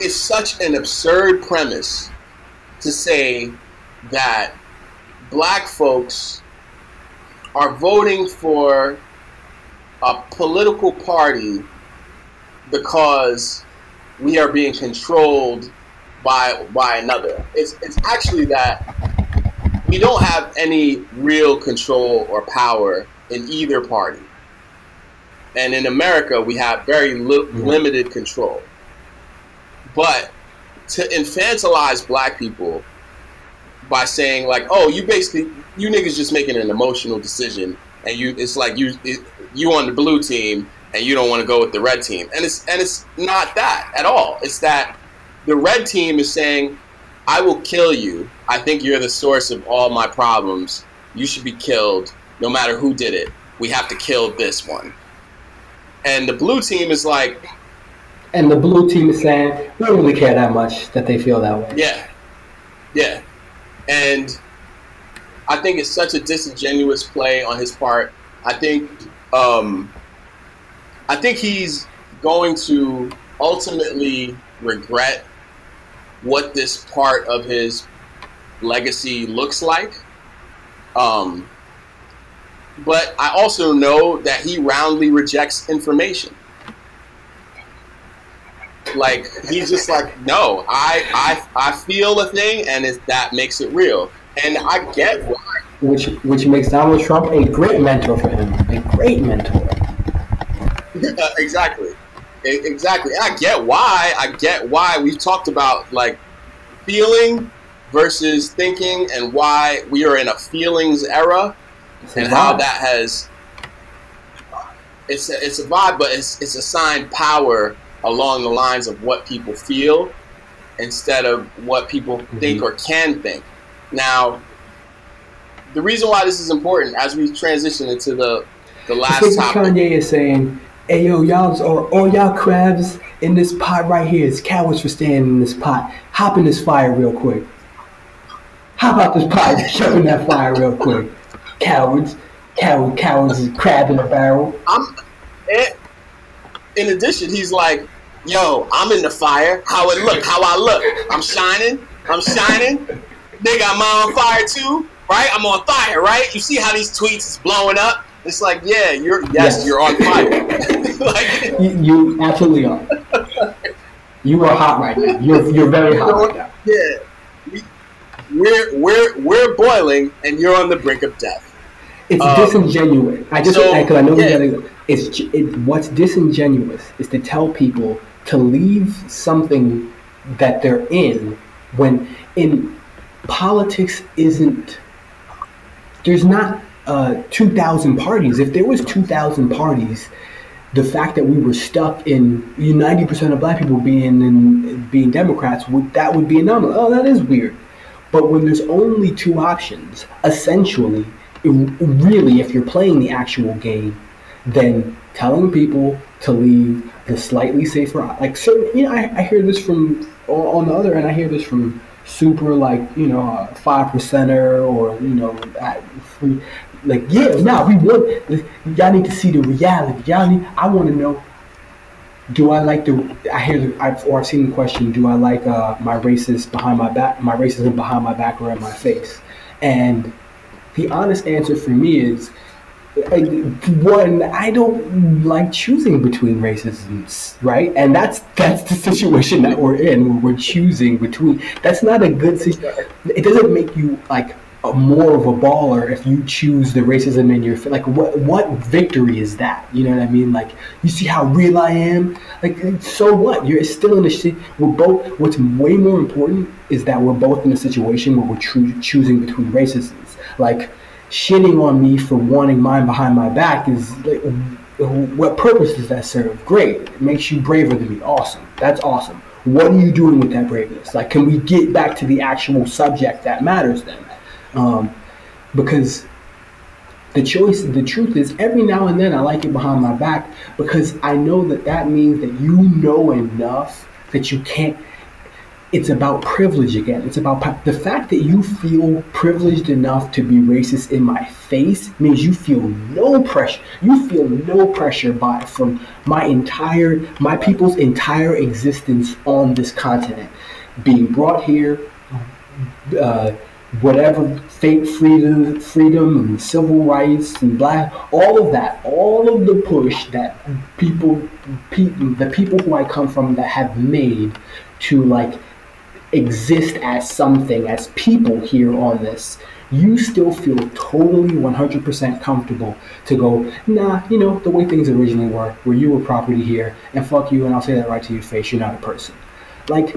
it's such an absurd premise to say that black folks are voting for a political party because we are being controlled by by another. It's it's actually that we don't have any real control or power in either party. And in America, we have very li- mm-hmm. limited control. But to infantilize black people by saying like, "Oh, you basically you niggas just making an emotional decision, and you it's like you it, you on the blue team, and you don't want to go with the red team. And it's and it's not that at all. It's that the red team is saying, "I will kill you. I think you're the source of all my problems. You should be killed, no matter who did it. We have to kill this one." And the blue team is like, and the blue team is saying, "We don't really care that much that they feel that way." Yeah, yeah, and I think it's such a disingenuous play on his part. I think um, I think he's going to ultimately regret what this part of his legacy looks like. Um, but I also know that he roundly rejects information. Like he's just like, no, I I, I feel a thing, and it, that makes it real. And I get why. Which which makes Donald Trump a great mentor for him, a great mentor. exactly, exactly. And I get why. I get why we've talked about like feeling versus thinking, and why we are in a feelings era, and how that has. It's a, it's a vibe, but it's it's assigned power along the lines of what people feel instead of what people mm-hmm. think or can think. Now, the reason why this is important as we transition into the the last topic. Kanye is saying Hey yo, y'all or all y'all crabs in this pot right here. It's cowards for staying in this pot. Hop in this fire real quick. Hop out this pot, jump in that fire real quick. Cowards, coward, cowards, crab in a barrel. I'm. Eh, in addition, he's like, "Yo, I'm in the fire. How it look? How I look? I'm shining. I'm shining. Nigga, I'm on fire too, right? I'm on fire, right? You see how these tweets is blowing up? It's like, yeah, you're yes, yes. you're on fire. like, you, you, absolutely are. You are hot right now. You're you're very hot right now. Yeah, we're we're we're boiling, and you're on the brink of death. It's um, disingenuous. I just because so, I know yeah. gotta, it's it, what's disingenuous is to tell people to leave something that they're in when in politics isn't there's not uh, 2,000 parties. If there was 2,000 parties, the fact that we were stuck in 90% of black people being in, being Democrats, would, that would be anomalous. Oh, that is weird. But when there's only two options, essentially, really, if you're playing the actual game, then telling people to leave the slightly safer, like certain, you know, I, I hear this from on the other end. I hear this from super like you know five percenter or you know like, yeah, now we want y'all need to see the reality. Y'all need. I want to know. Do I like the? I hear the, I've, or I've seen the question. Do I like uh, my racist behind my back, my racism behind my back or in my face? And the honest answer for me is, one, I don't like choosing between racisms, right? And that's that's the situation that we're in. We're choosing between. That's not a good situation. It doesn't make you like more of a baller if you choose the racism in your like what what victory is that? You know what i mean? Like you see how real i am? Like so what? You're still in a shit we're both what's way more important is that we're both in a situation where we're tr- choosing between racisms. Like shitting on me for wanting mine behind my back is like what purpose does that serve? Great. It makes you braver than me. Awesome. That's awesome. What are you doing with that braveness? Like can we get back to the actual subject that matters then um, because the choice, the truth is, every now and then I like it behind my back because I know that that means that you know enough that you can't. It's about privilege again. It's about the fact that you feel privileged enough to be racist in my face means you feel no pressure. You feel no pressure by from my entire, my people's entire existence on this continent, being brought here. Uh, whatever fake freedom, freedom and civil rights and black, all of that, all of the push that people, people, the people who I come from that have made to like exist as something, as people here on this, you still feel totally 100% comfortable to go, nah, you know, the way things originally were, where you were property here, and fuck you, and I'll say that right to your face, you're not a person. Like,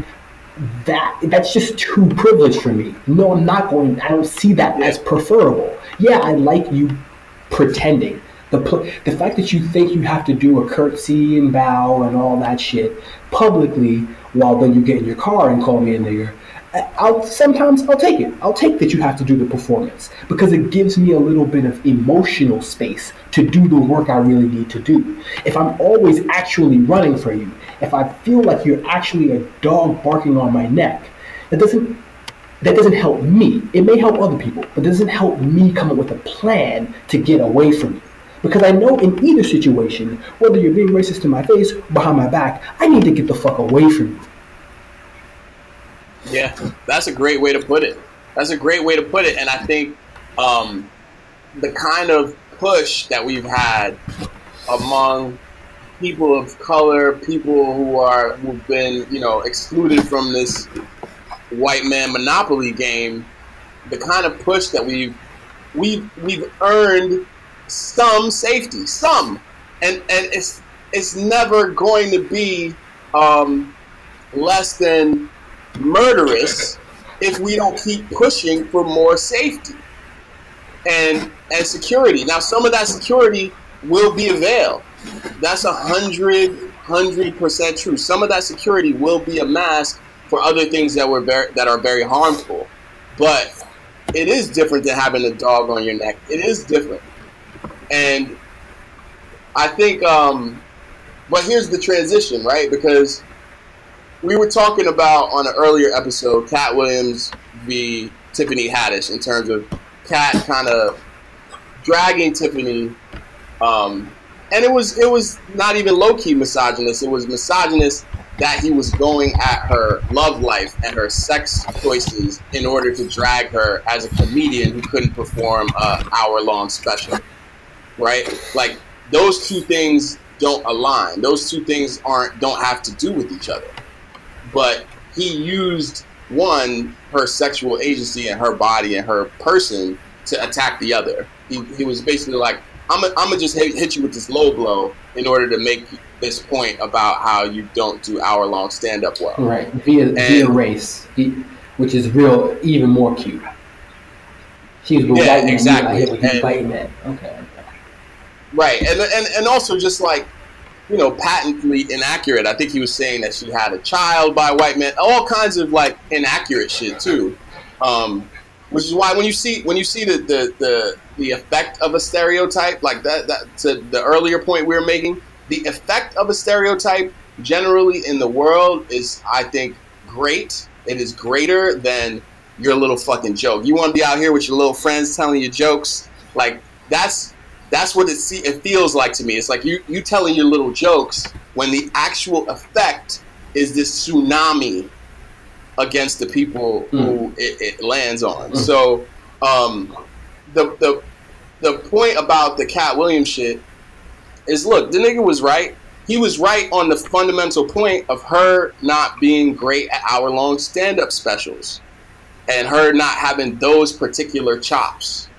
that that's just too privileged for me. No, I'm not going. I don't see that as preferable. Yeah, I like you pretending, The, the fact that you think you have to do a curtsy and bow and all that shit publicly while then you get in your car and call me a nigger, I'll sometimes I'll take it. I'll take that you have to do the performance because it gives me a little bit of emotional space to do the work I really need to do. If I'm always actually running for you, if I feel like you're actually a dog barking on my neck, that doesn't that doesn't help me. It may help other people, but it doesn't help me come up with a plan to get away from you. Because I know in either situation, whether you're being racist in my face or behind my back, I need to get the fuck away from you. Yeah, that's a great way to put it. That's a great way to put it, and I think um, the kind of push that we've had among people of color, people who are who've been you know excluded from this white man monopoly game, the kind of push that we've we've we've earned some safety, some, and and it's it's never going to be um, less than murderous if we don't keep pushing for more safety and and security. Now, some of that security will be availed. That's a hundred hundred percent true. Some of that security will be a mask for other things that were very that are very harmful. But it is different than having a dog on your neck. It is different, and I think. Um, but here's the transition, right? Because we were talking about on an earlier episode, Katt Williams v. Tiffany Haddish, in terms of Katt kind of dragging Tiffany, um, and it was it was not even low key misogynist. It was misogynist that he was going at her love life and her sex choices in order to drag her as a comedian who couldn't perform a hour long special, right? Like those two things don't align. Those two things aren't don't have to do with each other but he used one her sexual agency and her body and her person to attack the other. He, he was basically like, I'm gonna just hit, hit you with this low blow in order to make this point about how you don't do hour long stand up well. Right, via, and, via race, which is real, even more cute. She was yeah, exactly. Hit with biting that. Okay. Right, and, and and also just like you know, patently inaccurate. I think he was saying that she had a child by white men, all kinds of like inaccurate shit too. Um, which is why when you see when you see the, the the the effect of a stereotype like that that to the earlier point we were making, the effect of a stereotype generally in the world is I think great. It is greater than your little fucking joke. You want to be out here with your little friends telling you jokes like that's that's what it see it feels like to me. It's like you you telling your little jokes when the actual effect is this tsunami against the people mm. who it, it, lands on. Mm. So um, the the the point about the Katt Williams shit is look, the nigga was right. He was right on the fundamental point of her not being great at hour long stand up specials and her not having those particular chops,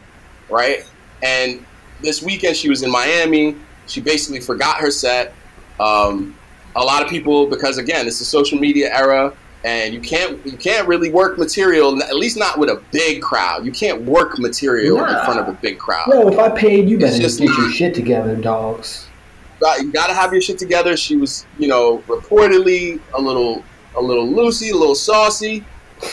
right? And this weekend she was in Miami. She basically forgot her set. Um, a lot of people, because again, it's a social media era, and you can't you can't really work material, at least not with a big crowd. You can't work material nah. in front of a big crowd. No, if I paid you, better just get not, your shit together, dogs. You got to have your shit together. She was, you know, reportedly a little a little loosey, a little saucy,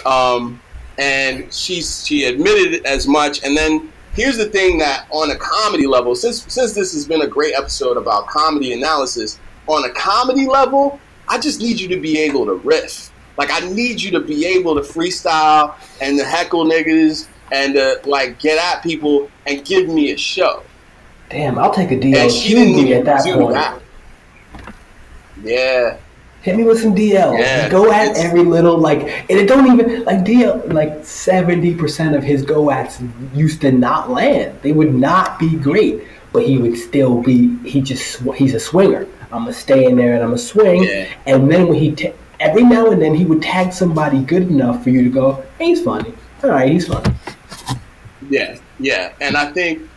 um, and she she admitted it as much, and then here's the thing that on a comedy level, since since this has been a great episode about comedy analysis, on a comedy level, I just need you to be able to riff. Like I need you to be able to freestyle and to heckle niggas and to like get at people and give me a show. Damn, I'll take a DL at that point. That. Yeah, Hit me with some DL. Yeah, go at every little like, and it don't even like DL. Like seventy percent of his go ats used to not land. They would not be great, but he would still be. He just he's a swinger. I'm gonna stay in there and I'm gonna swing. Yeah. And then when he ta- every now and then he would tag somebody good enough for you to go, hey, he's funny. All right, he's funny. Yeah, yeah, and I think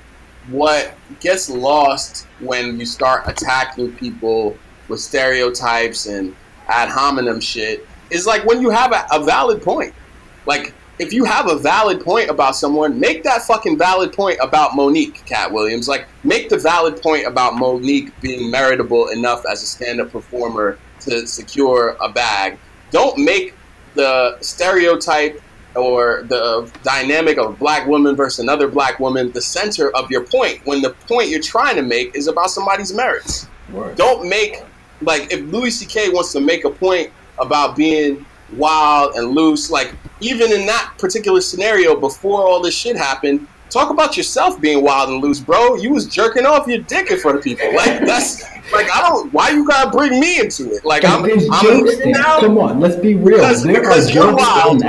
what gets lost when you start attacking people with stereotypes and ad hominem shit is like when you have a, a valid point. Like if you have a valid point about someone, make that fucking valid point about Mo'Nique Katt Williams. Like, make the valid point about Mo'Nique being meritable enough as a stand-up performer to secure a bag. Don't make the stereotype or the dynamic of a black woman versus another black woman the center of your point when the point you're trying to make is about somebody's merits. Right. Don't make like if Louis C.K. wants to make a point about being wild and loose, like even in that particular scenario before all this shit happened, talk about yourself being wild and loose, bro. You was jerking off your dick in front of people. Like that's like I don't. Why you gotta bring me into it? Like I'm, I'm now. Come on, let's be real. Because, there because you're wild.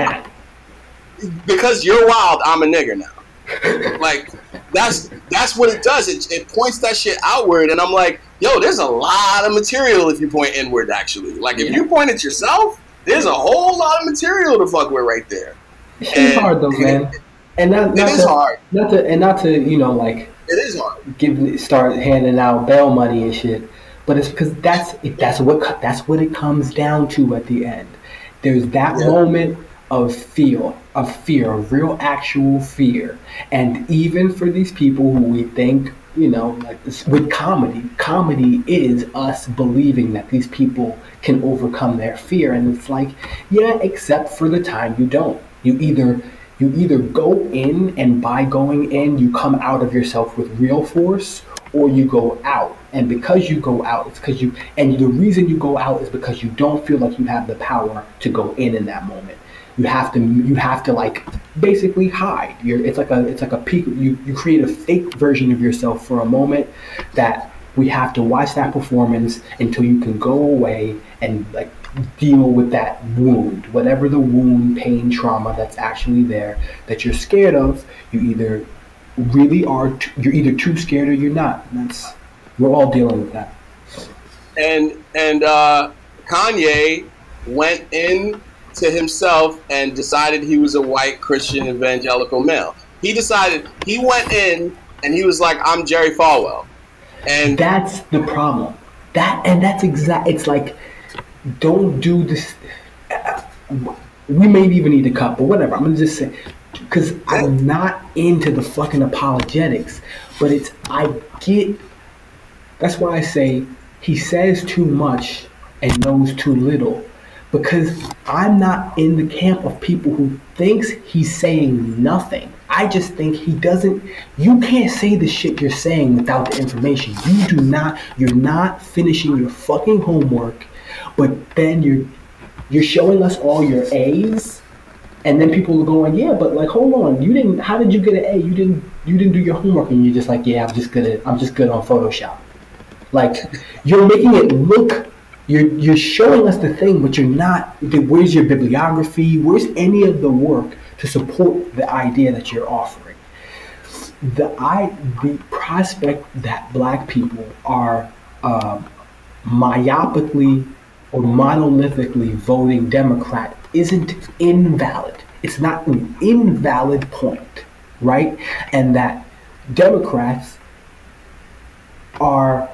Because you're wild, I'm a nigger now. like that's that's what it does. It, it points that shit outward, and I'm like, yo, there's a lot of material if you point inward. Actually, like if yeah. you point at yourself, there's a whole lot of material to fuck with right there. It's and, hard though, man. And not, not it is to, hard. Not to and not to you know like it is hard. Give start handing out bail money and shit. But it's because that's that's what that's what it comes down to at the end. There's that yeah. moment of fear, of fear, of real actual fear, and even for these people who we think you know, like this, with comedy, comedy is us believing that these people can overcome their fear, and it's like, yeah, except for the time you don't. You either you either go in, and by going in, you come out of yourself with real force, or you go out. And because you go out, it's because you, and the reason you go out is because you don't feel like you have the power to go in in that moment you have to you have to like basically hide. You're, it's like a it's like a peak. You you create a fake version of yourself for a moment that we have to watch that performance until you can go away and like deal with that wound, whatever the wound, pain, trauma that's actually there that you're scared of. You either really are t- you're either too scared or you're not. And that's we're all dealing with that. And and uh, Kanye went in to himself and decided he was a white Christian evangelical male. He decided he went in and he was like, "I'm Jerry Falwell," and that's the problem. That and that's exact. It's like, don't do this. We may even need a cut, but whatever. I'm gonna just say because I'm not into the fucking apologetics, but it's I get. That's why I say he says too much and knows too little because I'm not in the camp of people who thinks he's saying nothing. I just think he doesn't you can't say the shit you're saying without the information. You do not you're not finishing your fucking homework, but then you're you're showing us all your A's and then people are going, Yeah, but like hold on, you didn't how did you get an A? You didn't you didn't do your homework and you're just like, Yeah, I'm just good at I'm just good on Photoshop. Like you're making it look you're you're showing us the thing, but you're not. Where's your bibliography? Where's any of the work to support the idea that you're offering? The I the prospect that black people are uh, myopically or monolithically voting Democrat isn't invalid. It's not an invalid point, right? And that Democrats are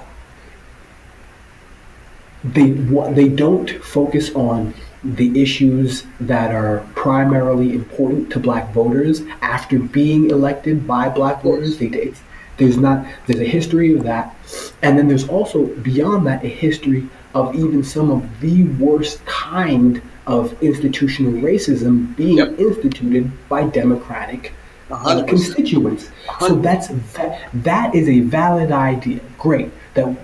they they don't focus on the issues that are primarily important to black voters after being elected by black voters. They, there's not there's a history of that, and then there's also beyond that a history of even some of the worst kind of institutional racism being yep. instituted by Democratic uh, constituents. So that's that, that is a valid idea. Great that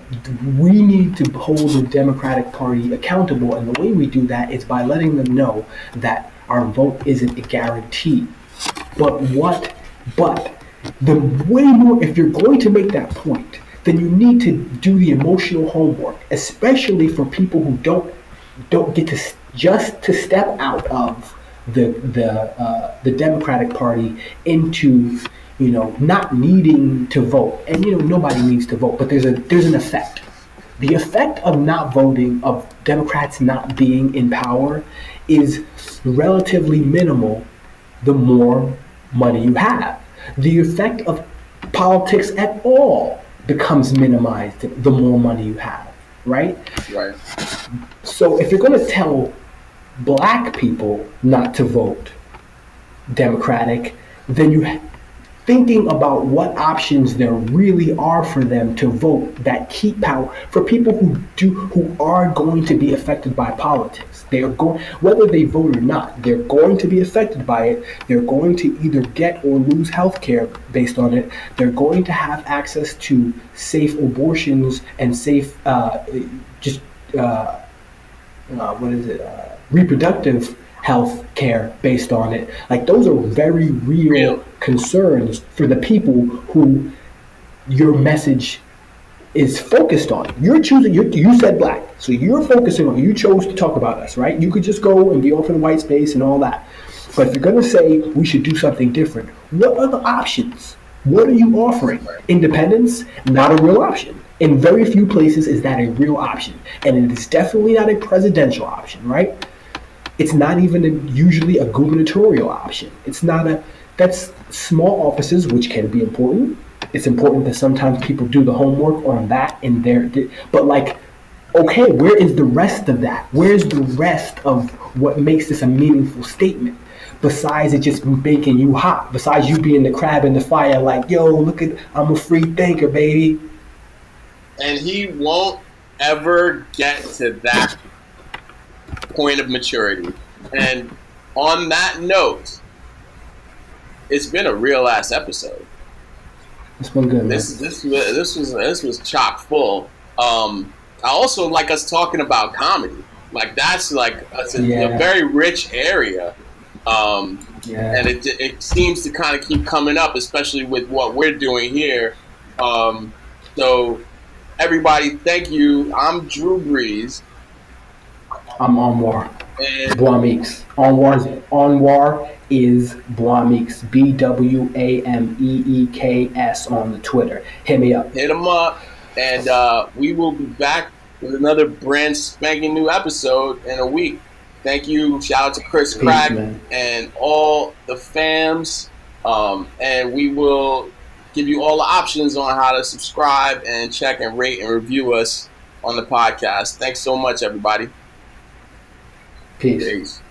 we need to hold the Democratic Party accountable, and the way we do that is by letting them know that our vote isn't a guarantee. But what? But the way more, if you're going to make that point, then you need to do the emotional homework, especially for people who don't don't get to just to step out of the the uh, the Democratic Party into you know, not needing to vote. And you know, nobody needs to vote, but there's a there's an effect. The effect of not voting, of Democrats not being in power, is relatively minimal the more money you have. The effect of politics at all becomes minimized the more money you have, right? Right. So if you're going to tell black people not to vote, Democratic, then you thinking about what options there really are for them to vote that keep power for people who do who are going to be affected by politics. They are going whether they vote or not, they're going to be affected by it. They're going to either get or lose health care based on it. They're going to have access to safe abortions and safe uh, just uh, uh, what is it uh, reproductive health care based on it. Like those are very real, real, concerns for the people who your message is focused on. You're choosing. you you said black, so you're focusing on. You chose to talk about us, right? You could just go and be off in white space and all that. But if you're going to say we should do something different, what are the options? What are you offering? Independence, not a real option. In very few places is that a real option. And it is definitely not a presidential option, right? It's not even a, usually a gubernatorial option. It's not a that's small offices, which can be important. It's important that sometimes people do the homework on that in their. But like, okay, where is the rest of that? Where's the rest of what makes this a meaningful statement? Besides it just making you hot. Besides you being the crab in the fire, like, yo, look at, I'm a free thinker, baby. And he won't ever get to that point of maturity. And on that note, it's been a real ass episode. It's been good. This this this was this was chock full. Um, I also like us talking about comedy. Like that's like a, yeah. a very rich area. Um, yeah. And it, it seems to kind of keep coming up, especially with what we're doing here. Um, so, everybody, thank you. I'm Drew Brees. I'm Anwar. Bwameeks. Anwar, Anwar is Bwameeks. B W A M E E K S on the Twitter. Hit me up. Hit him up. And uh, we will be back with another brand spanking new episode in a week. Thank you. Shout out to Chris Peace, Crack man. and all the fams. Um, and we will give you all the options on how to subscribe and check and rate and review us on the podcast. Thanks so much, everybody. Peace. Peace.